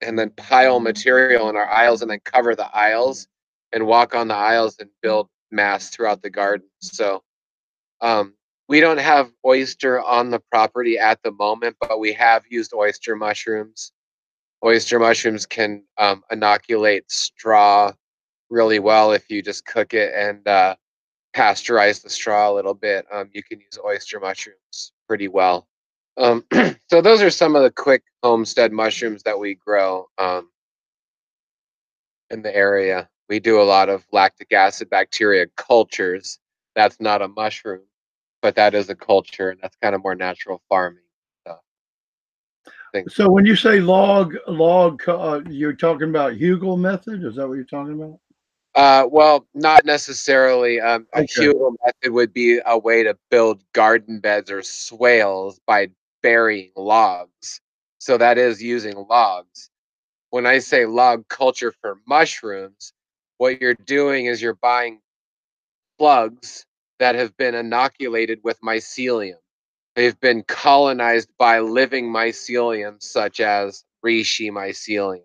and then pile material in our aisles and then cover the aisles and walk on the aisles and build mass throughout the garden. So um, we don't have oyster on the property at the moment, but we have used oyster mushrooms. Oyster mushrooms can um, inoculate straw really well if you just cook it and uh, pasteurize the straw a little bit. Um, you can use oyster mushrooms pretty well. Um, so those are some of the quick homestead mushrooms that we grow um, in the area. We do a lot of lactic acid bacteria cultures. That's not a mushroom, but that is a culture, and that's kind of more natural farming stuff. So when you say log, log, uh, you're talking about Hugel method? Is that what you're talking about? Uh, well, not necessarily. Um, okay. A Hugel method would be a way to build garden beds or swales by burying logs. So that is using logs. When I say log culture for mushrooms, what you're doing is you're buying plugs that have been inoculated with mycelium. They've been colonized by living mycelium, such as reishi mycelium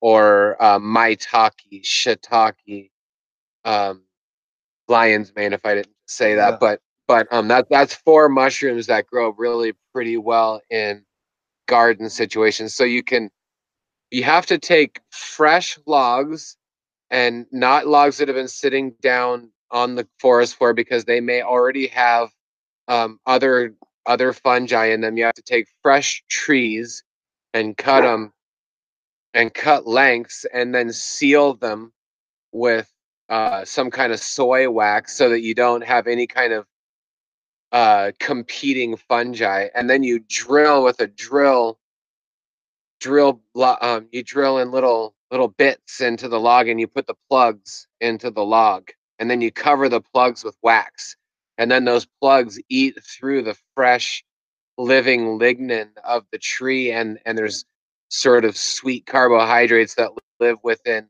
or uh, maitake, shiitake, um, lion's mane, if I didn't say that. Yeah. But but um, that that's four mushrooms that grow really pretty well in garden situations. So you can you have to take fresh logs and not logs that have been sitting down on the forest floor because they may already have um, other other fungi in them. You have to take fresh trees and cut them and cut lengths and then seal them with uh, some kind of soy wax so that you don't have any kind of uh, competing fungi, and then you drill with a drill. Drill, um, you drill in little little bits into the log, and you put the plugs into the log, and then you cover the plugs with wax, and then those plugs eat through the fresh, living lignin of the tree, and and there's sort of sweet carbohydrates that live within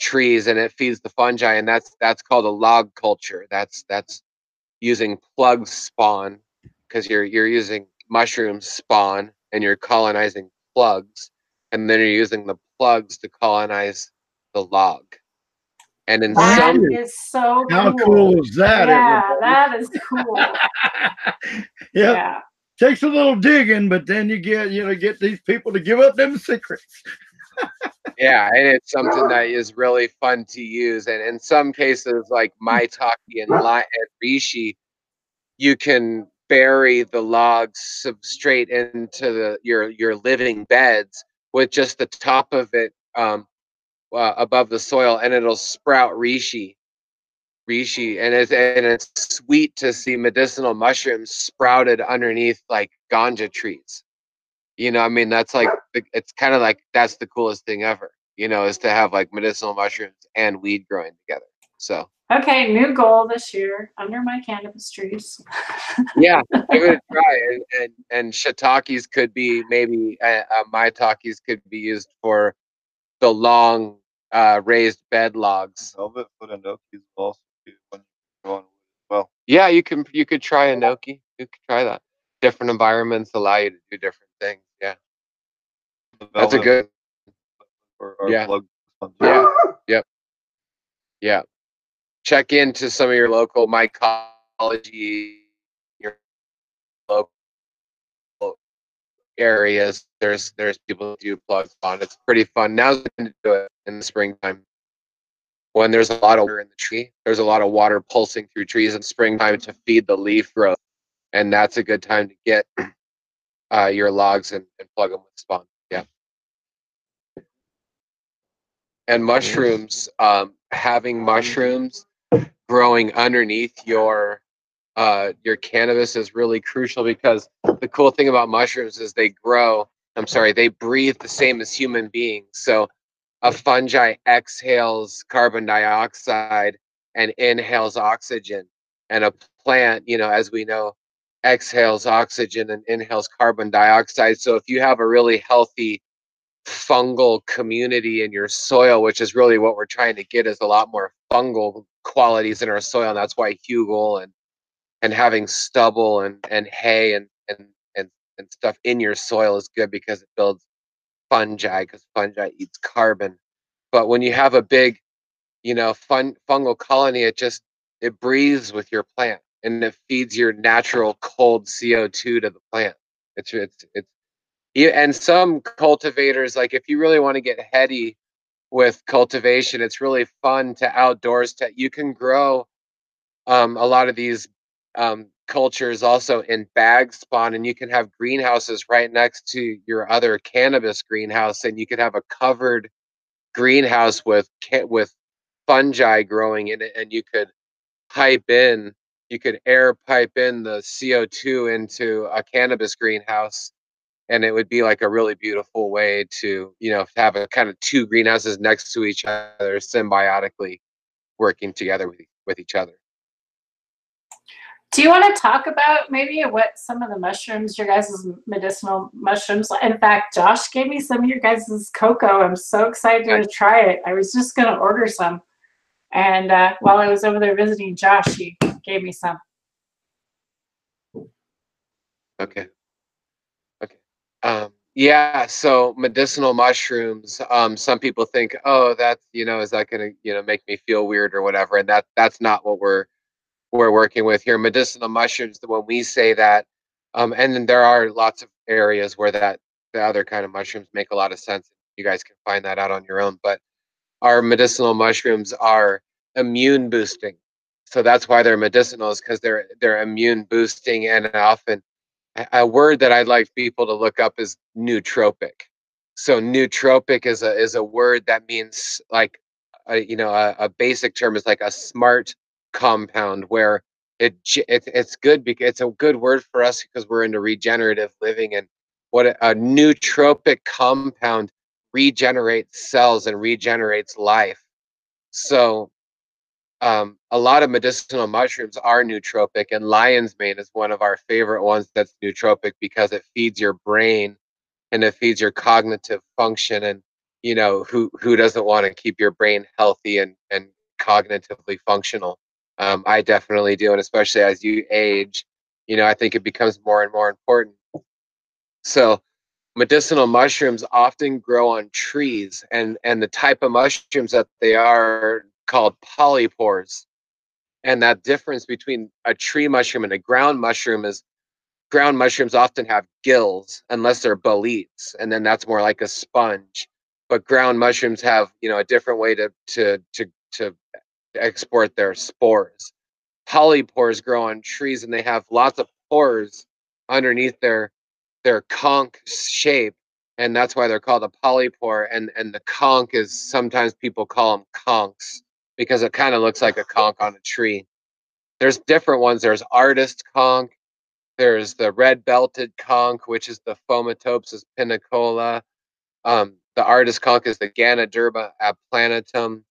trees and it feeds the fungi and that's that's called a log culture that's that's using plug spawn because you're you're using mushroom spawn and you're colonizing plugs and then you're using the plugs to colonize the log And in That some, is so How cool. cool is that? Yeah, everybody? that is cool. yep. Yeah. Takes a little digging, but then you get you know get these people to give up them secrets. yeah, and it's something that is really fun to use. And in some cases, like Maitake and, Li- and reishi, you can bury the logs straight into the your your living beds with just the top of it um, uh, above the soil, and it'll sprout Rishi. Rishi, and it's and it's sweet to see medicinal mushrooms sprouted underneath like ganja trees. You know, I mean, that's like it's kind of like that's the coolest thing ever. You know, is to have like medicinal mushrooms and weed growing together. So Okay, new goal this year under my cannabis trees. yeah, give it a try. And and, and shiitakes could be maybe uh, uh, maitakes could be used for the long uh, raised bed logs. Velvet foot and Okies will also be one you can go on with as well. Yeah, you can you could try enoki. You could try that. Different environments allow you to do different things. Yeah, that's a good. or, or yeah. plug. Yeah. Yep. Yeah. Check into some of your local mycology, your local areas. There's there's people who do plugs on. It's pretty fun. Now's the time to do it in the springtime. When there's a lot of water in the tree, there's a lot of water pulsing through trees in springtime to feed the leaf growth, and that's a good time to get uh, your logs and, and plug them with spawn. Yeah. and mushrooms um, having mushrooms growing underneath your uh, your cannabis is really crucial because the cool thing about mushrooms is they grow i'm sorry they breathe the same as human beings so a fungi exhales carbon dioxide and inhales oxygen and a plant you know as we know exhales oxygen and inhales carbon dioxide so if you have a really healthy fungal community in your soil, which is really what we're trying to get is a lot more fungal qualities in our soil. And that's why hugel and and having stubble and, and hay and, and and and stuff in your soil is good because it builds fungi because fungi eats carbon. But when you have a big, you know, fun fungal colony, it just it breathes with your plant and it feeds your natural cold CO2 to the plant. It's it's it's and some cultivators, like if you really want to get heady with cultivation, it's really fun to outdoors. To you can grow um, a lot of these um, cultures also in bag spawn, and you can have greenhouses right next to your other cannabis greenhouse, and you could have a covered greenhouse with with fungi growing in it, and you could pipe in, you could air pipe in the CO two into a cannabis greenhouse and it would be like a really beautiful way to you know have a kind of two greenhouses next to each other symbiotically working together with, with each other Do you want to talk about maybe what some of the mushrooms, your guys' medicinal mushrooms? In fact, Josh gave me some of your guys' cocoa. I'm so excited to try it. I was just going to order some. And uh, while I was over there visiting Josh, he gave me some. okay okay um yeah so medicinal mushrooms um some people think oh that's you know is that gonna you know make me feel weird or whatever and that that's not what we're we're working with here medicinal mushrooms when we say that um and then there are lots of areas where that the other kind of mushrooms make a lot of sense you guys can find that out on your own but our medicinal mushrooms are immune boosting so that's why they're medicinal is because they're they're immune boosting and often a- a word that I'd like people to look up is nootropic. So nootropic is a is a word that means like a, you know a, a basic term is like a smart compound where it, it it's good because it's a good word for us because we're into regenerative living and what a, a nootropic compound regenerates cells and regenerates life. So um, a lot of medicinal mushrooms are nootropic, and lion's mane is one of our favorite ones that's nootropic because it feeds your brain and it feeds your cognitive function. And you know, who who doesn't want to keep your brain healthy and and cognitively functional? Um, I definitely do, and especially as you age, you know, I think it becomes more and more important. So, medicinal mushrooms often grow on trees, and and the type of mushrooms that they are called polypores. And that difference between a tree mushroom and a ground mushroom is ground mushrooms often have gills unless they're boletes, and then that's more like a sponge. But ground mushrooms have, you know, a different way to to to to export their spores. Polypores grow on trees and they have lots of pores underneath their their conch shape and that's why they're called a polypore and and the conch is sometimes people call them conchs because it kind of looks like a conch on a tree. There's different ones. There's artist conch there's the red belted conch which is the Fomitopsis pinicola um, the artist conch is the ganoderma applanatum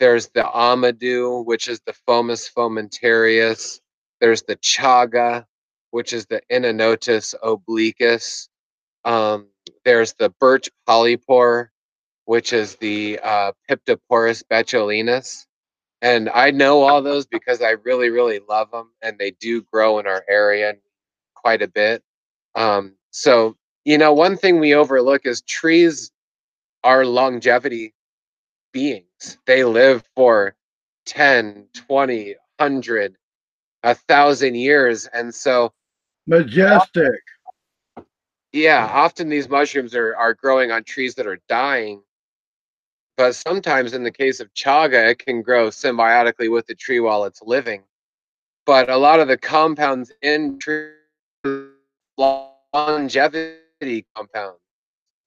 there's the amadou which is the fomes fomentarius there's the chaga which is the Inonotus obliquus. Um, there's the birch polypore, which is the uh, Piptoporus betulinus. And I know all those because I really, really love them, and they do grow in our area quite a bit. Um, so, you know, one thing we overlook is trees are longevity beings. They live for 10, 20, 100, a thousand years. And so Majestic. Yeah, often these mushrooms are, are growing on trees that are dying. But sometimes in the case of chaga, it can grow symbiotically with the tree while it's living. But a lot of the compounds in tree longevity compounds.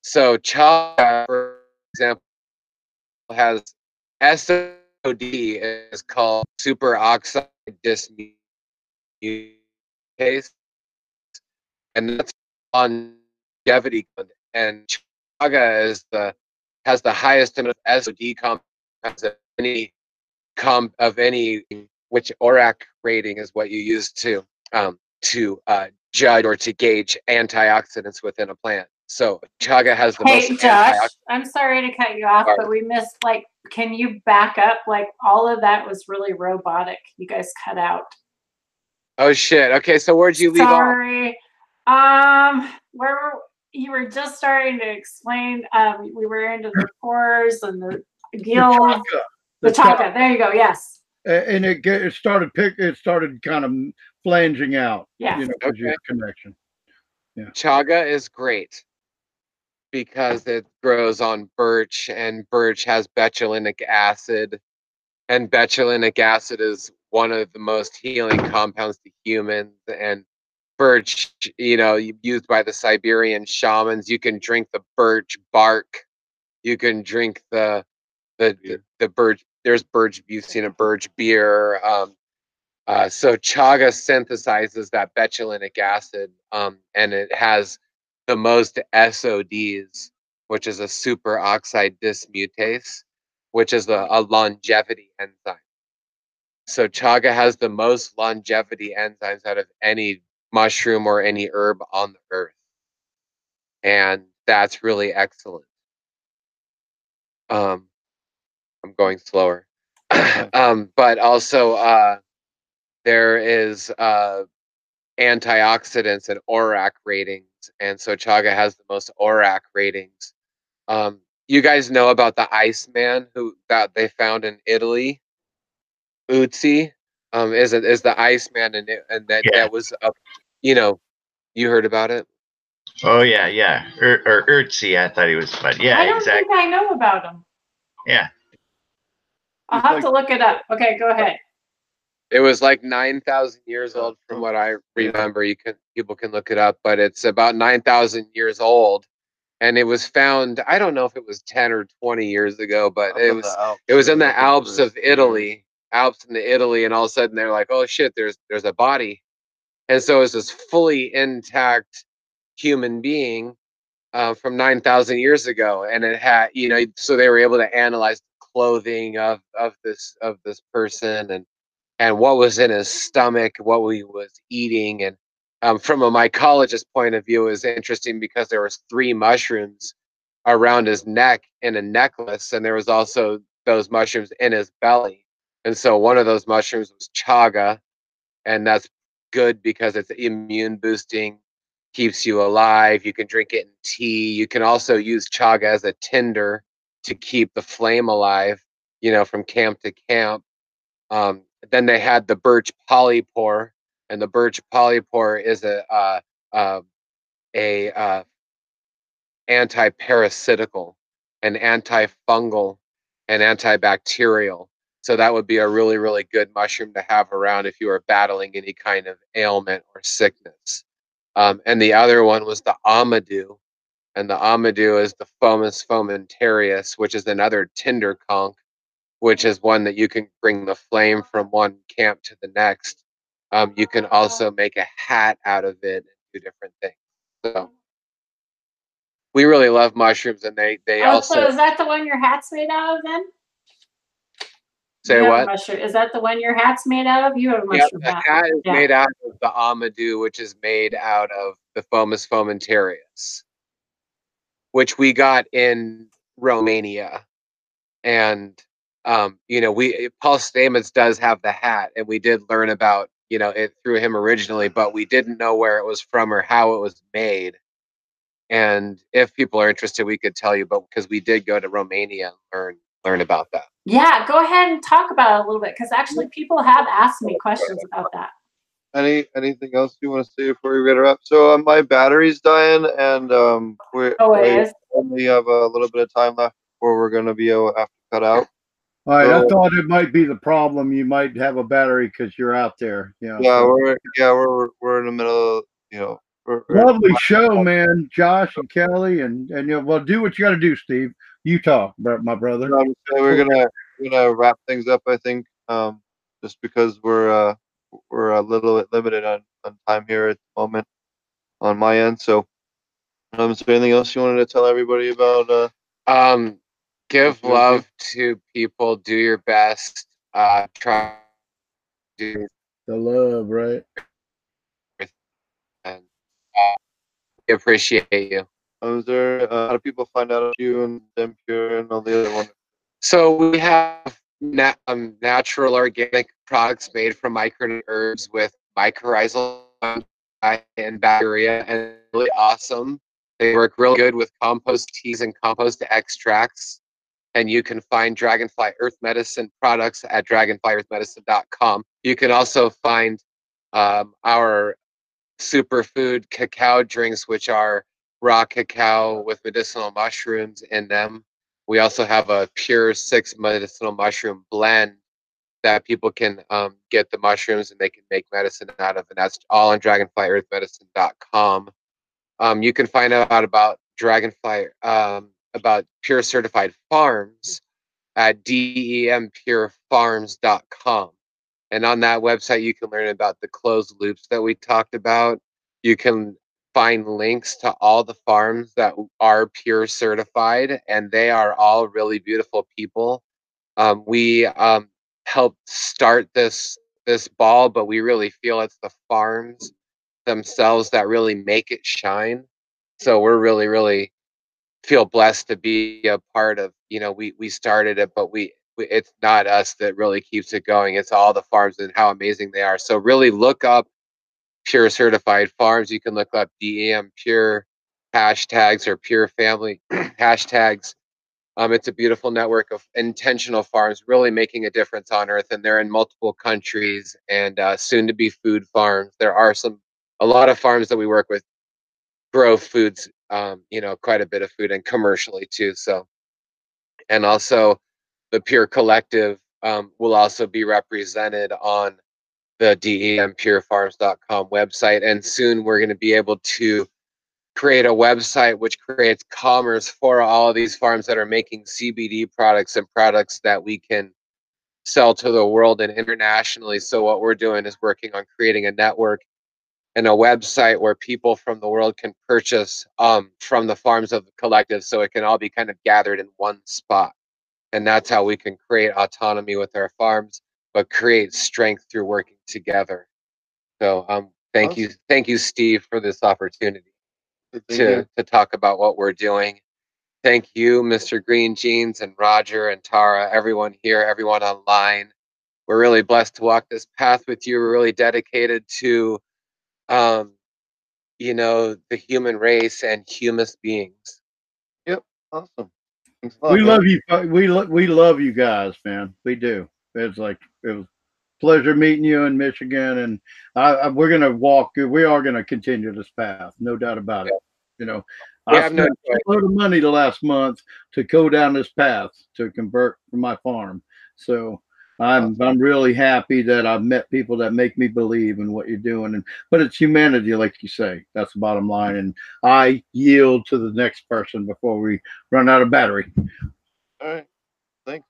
So chaga, for example, has SOD is called superoxide dismutase and that's longevity. And chaga is the has the highest amount of SOD compounds of any comp of any which ORAC rating is what you use to um, to uh, judge or to gauge antioxidants within a plant. So chaga has the hey, most. Josh, I'm sorry to cut you off, but we missed like. Can you back up? Like all of that was really robotic. You guys cut out. Oh shit! Okay, so where'd you leave off? Sorry. off? Um, where were, you were just starting to explain. Um, we were into the pores and the gills. The, the chaga. There you go. Yes. And it get, it started pick. It started kind of flanging out. Yeah. You know, okay. connection. Yeah. Chaga is great because it grows on birch, and birch has betulinic acid, and betulinic acid is one of the most healing compounds to humans, and birch, you know, used by the Siberian shamans. You can drink the birch bark. You can drink the the the, the birch. There's birch. You've seen a birch beer. Um, uh, so chaga synthesizes that betulinic acid, um, and it has the most SODs, which is a superoxide dismutase, which is a, a longevity enzyme. So chaga has the most longevity enzymes out of any mushroom or any herb on the earth. And that's really excellent. Um, I'm going slower. um, but also, uh, there is uh, antioxidants and ORAC ratings. And so Chaga has the most ORAC ratings. Um, you guys know about the Iceman who that they found in Italy? Ötzi um, is is the Iceman, and and that yeah. that was a you know, you heard about it. Oh yeah, yeah, or, or Urtzi. I thought he was, but yeah, I don't exactly. think I know about him. Yeah. I'll have like, to look it up. Okay, go ahead. It was like nine thousand years old, from what I remember. You can people can look it up, but it's about nine thousand years old, and it was found. I don't know if it was ten or twenty years ago, but it was it was in the Alps of Italy, Alps in the Italy, and all of a sudden they're like, oh shit, there's there's a body and so it's this fully intact human being uh, from 9,000 years ago. And it had, you know, so they were able to analyze the clothing of, of this, of this person and, and what was in his stomach, what he was eating. And um, from a mycologist point of view, was interesting because there was three mushrooms around his neck in a necklace. And there was also those mushrooms in his belly. And so one of those mushrooms was chaga, and that's good because it's immune boosting, keeps you alive. You can drink it in tea. You can also use chaga as a tinder to keep the flame alive. you know, from camp to camp. Um, then they had the birch polypore, and the birch polypore is a uh, uh, a uh, anti-parasitical, and antifungal, and antibacterial. So that would be a really, really good mushroom to have around if you are battling any kind of ailment or sickness. Um, and the other one was the amadou, and the amadou is the Fomes fomentarius, which is another tinder conch, which is one that you can bring the flame from one camp to the next. Um, you can also make a hat out of it and do different things. So we really love mushrooms, and they they Oh, also so is that the one your hat's made out of then? say what? mushroom- Is that the one your hat's made out of? You have a Yeah, mushroom the hat. hat is Yeah. made out of the amadou, which is made out of the Fomes fomentarius, which we got in Romania. And um, you know, we Paul Stamets does have the hat, and we did learn about you know it through him originally, but we didn't know where it was from or how it was made. And if people are interested, we could tell you, but because we did go to Romania and learn learn about that. Yeah, go ahead and talk about it a little bit because actually people have asked me questions about that. Any anything else you want to say before we get her up? So uh, my battery's dying, and um, we Oh, we only have a little bit of time left before we're gonna be able to have to cut out. All right, I thought it might be the problem. You might have a battery because you're out there. You know, Yeah, we're yeah we're we're in the middle. Of, you know, we're, we're- lovely show, man. Josh and Kelly, and and you know, well, do what you got to do, Steve. You talk, my brother. I'm we're gonna we're gonna wrap things up. I think um, just because we're uh, we're a little bit limited on, on time here at the moment on my end. So, um, is there anything else you wanted to tell everybody about? Uh, Um, give love to people. Do your best. Uh, try do The love, right? and uh, we appreciate you. is there uh, how do people find out about you and them pure and all the other ones? So we have na- um, natural organic products made from micro herbs with mycorrhizal and bacteria, and really awesome. They work real good with compost teas and compost extracts. And you can find Dragonfly Earth Medicine products at dragonflyearthmedicine.com. You can also find um, our superfood cacao drinks, which are raw cacao with medicinal mushrooms in them. We also have a pure six medicinal mushroom blend that people can um, get the mushrooms and they can make medicine out of, and that's all on dragonflyearthmedicine.com. Um, you can find out about Dragonfly, um, about Pure Certified Farms at dempurefarms.com. And on that website, you can learn about the closed loops that we talked about. You can find links to all the farms that are pure certified, and they are all really beautiful people. Um, we um, helped start this this ball, but we really feel it's the farms themselves that really make it shine. So we're really, really feel blessed to be a part of. You know, we we started it, but we it's not us that really keeps it going. It's all the farms and how amazing they are. So really look up pure certified farms. You can look up DEM pure hashtags or pure family hashtags. Um, it's a beautiful network of intentional farms really making a difference on earth, and they're in multiple countries and uh, soon to be food farms. There are some, a lot of farms that we work with grow foods, um, you know, quite a bit of food and commercially too. So, and also the Pure Collective um, will also be represented on the dempurefarms.com website. And soon we're going to be able to create a website which creates commerce for all of these farms that are making CBD products and products that we can sell to the world and internationally. So what we're doing is working on creating a network and a website where people from the world can purchase um, from the farms of the collective so it can all be kind of gathered in one spot. And that's how we can create autonomy with our farms, but create strength through working together. So um, thank you, thank you, Steve, for this opportunity Thank to, you. to talk about what we're doing. Thank you, Mr. Green Jeans and Roger and Tara, everyone here, everyone online. We're really blessed to walk this path with you. We're really dedicated to, um, you know, the human race and humus beings. Yep, awesome. Thanks. we man. love you. We lo- we love you guys, man. We do. It's like it was pleasure meeting you in Michigan, and I, I, we're gonna walk. We are gonna continue this path, no doubt about it. You know, We I have no spent a load of money the last month to go down this path to convert from my farm. So I'm I'm really happy that I've met people that make me believe in what you're doing. And but it's humanity, like you say. That's the bottom line. And I yield to the next person before we run out of battery. All right. Thanks.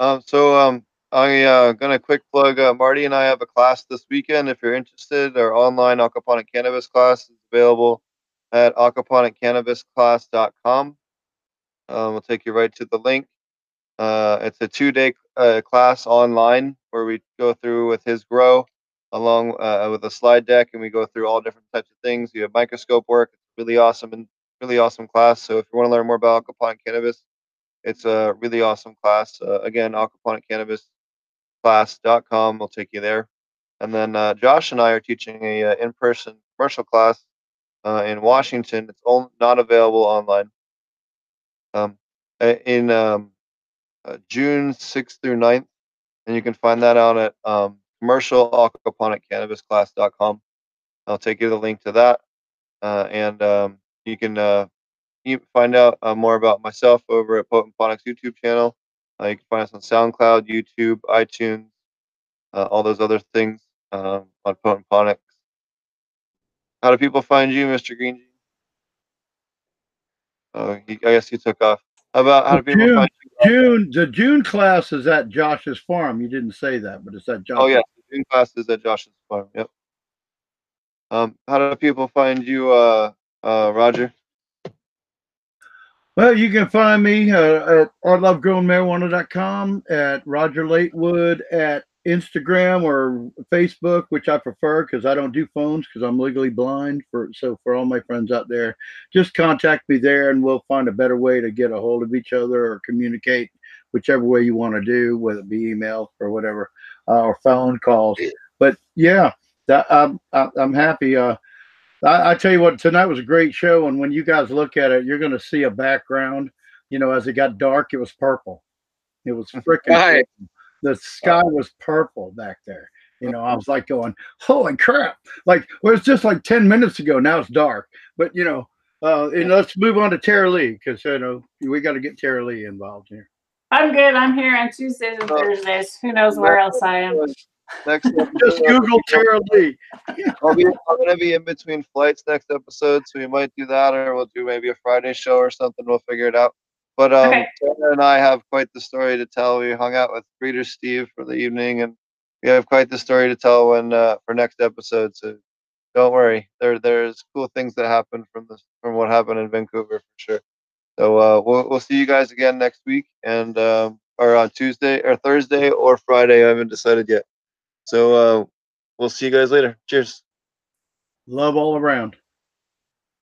Um, so um, I'm uh, gonna quick plug. Uh, Marty and I have a class this weekend. If you're interested, our online aquaponic cannabis class is available at aquaponiccannabisclass.com. Um, we'll take you right to the link. Uh, it's a two-day uh, class online where we go through with his grow along uh, with a slide deck, and we go through all different types of things. You have microscope work. It's really awesome and really awesome class. So if you want to learn more about aquaponic cannabis, it's a really awesome class. Uh, again, aquaponiccannabisclass.com will take you there. And then uh, Josh and I are teaching a uh, in-person commercial class uh, in Washington. It's only, not available online. Um, in um, uh, June 6th through 9th, and you can find that out at um, commercialaquaponiccannabisclass.com. I'll take you the link to that, uh, and um, you can uh, you find out uh, more about myself over at Potent Ponics YouTube channel. Uh, you can find us on SoundCloud, YouTube, iTunes, uh, all those other things um, on Potent Ponics. How do people find you, Mr. Green? Oh, he, I guess he took off. About how do people June? June, the June class is at Josh's farm. You didn't say that, but it's at Josh's. Oh yeah, the June class is at Josh's farm. Yep. Um, how do people find you, uh, uh, Roger? Well, you can find me uh, at artlovegrowingmarijuana.com, at Roger Latewood, at Instagram or Facebook, which I prefer because I don't do phones because I'm legally blind. For so for all my friends out there, just contact me there, and we'll find a better way to get a hold of each other or communicate, whichever way you want to do, whether it be email or whatever, uh, or phone calls. But yeah, that, I'm I'm happy. Uh, I, I tell you what, tonight was a great show, and when you guys look at it, you're going to see a background. You know, as it got dark, it was purple. It was freaking. Right. The sky was purple back there. You know, I was like going, "Holy crap!" Like, well, was just like ten minutes ago. Now it's dark. But you know, uh, and let's move on to Tara Lee because you know we got to get Tara Lee involved here. I'm good. I'm here on Tuesdays and Oh. Thursdays. Who knows where else I am? Next, Just Google Tara Lee. I'll be, I'm gonna be in between flights next episode, so we might do that, or we'll do maybe a Friday show or something. We'll figure it out. But um, Okay. Tara and I have quite the story to tell. We hung out with Breeder Steve for the evening, and we have quite the story to tell when uh, for next episode. So don't worry, there there's cool things that happen from this from what happened in Vancouver for sure. So uh, we'll we'll see you guys again next week, and um, or on Tuesday or Thursday or Friday. I haven't decided yet. So uh, we'll see you guys later. Cheers. Love all around.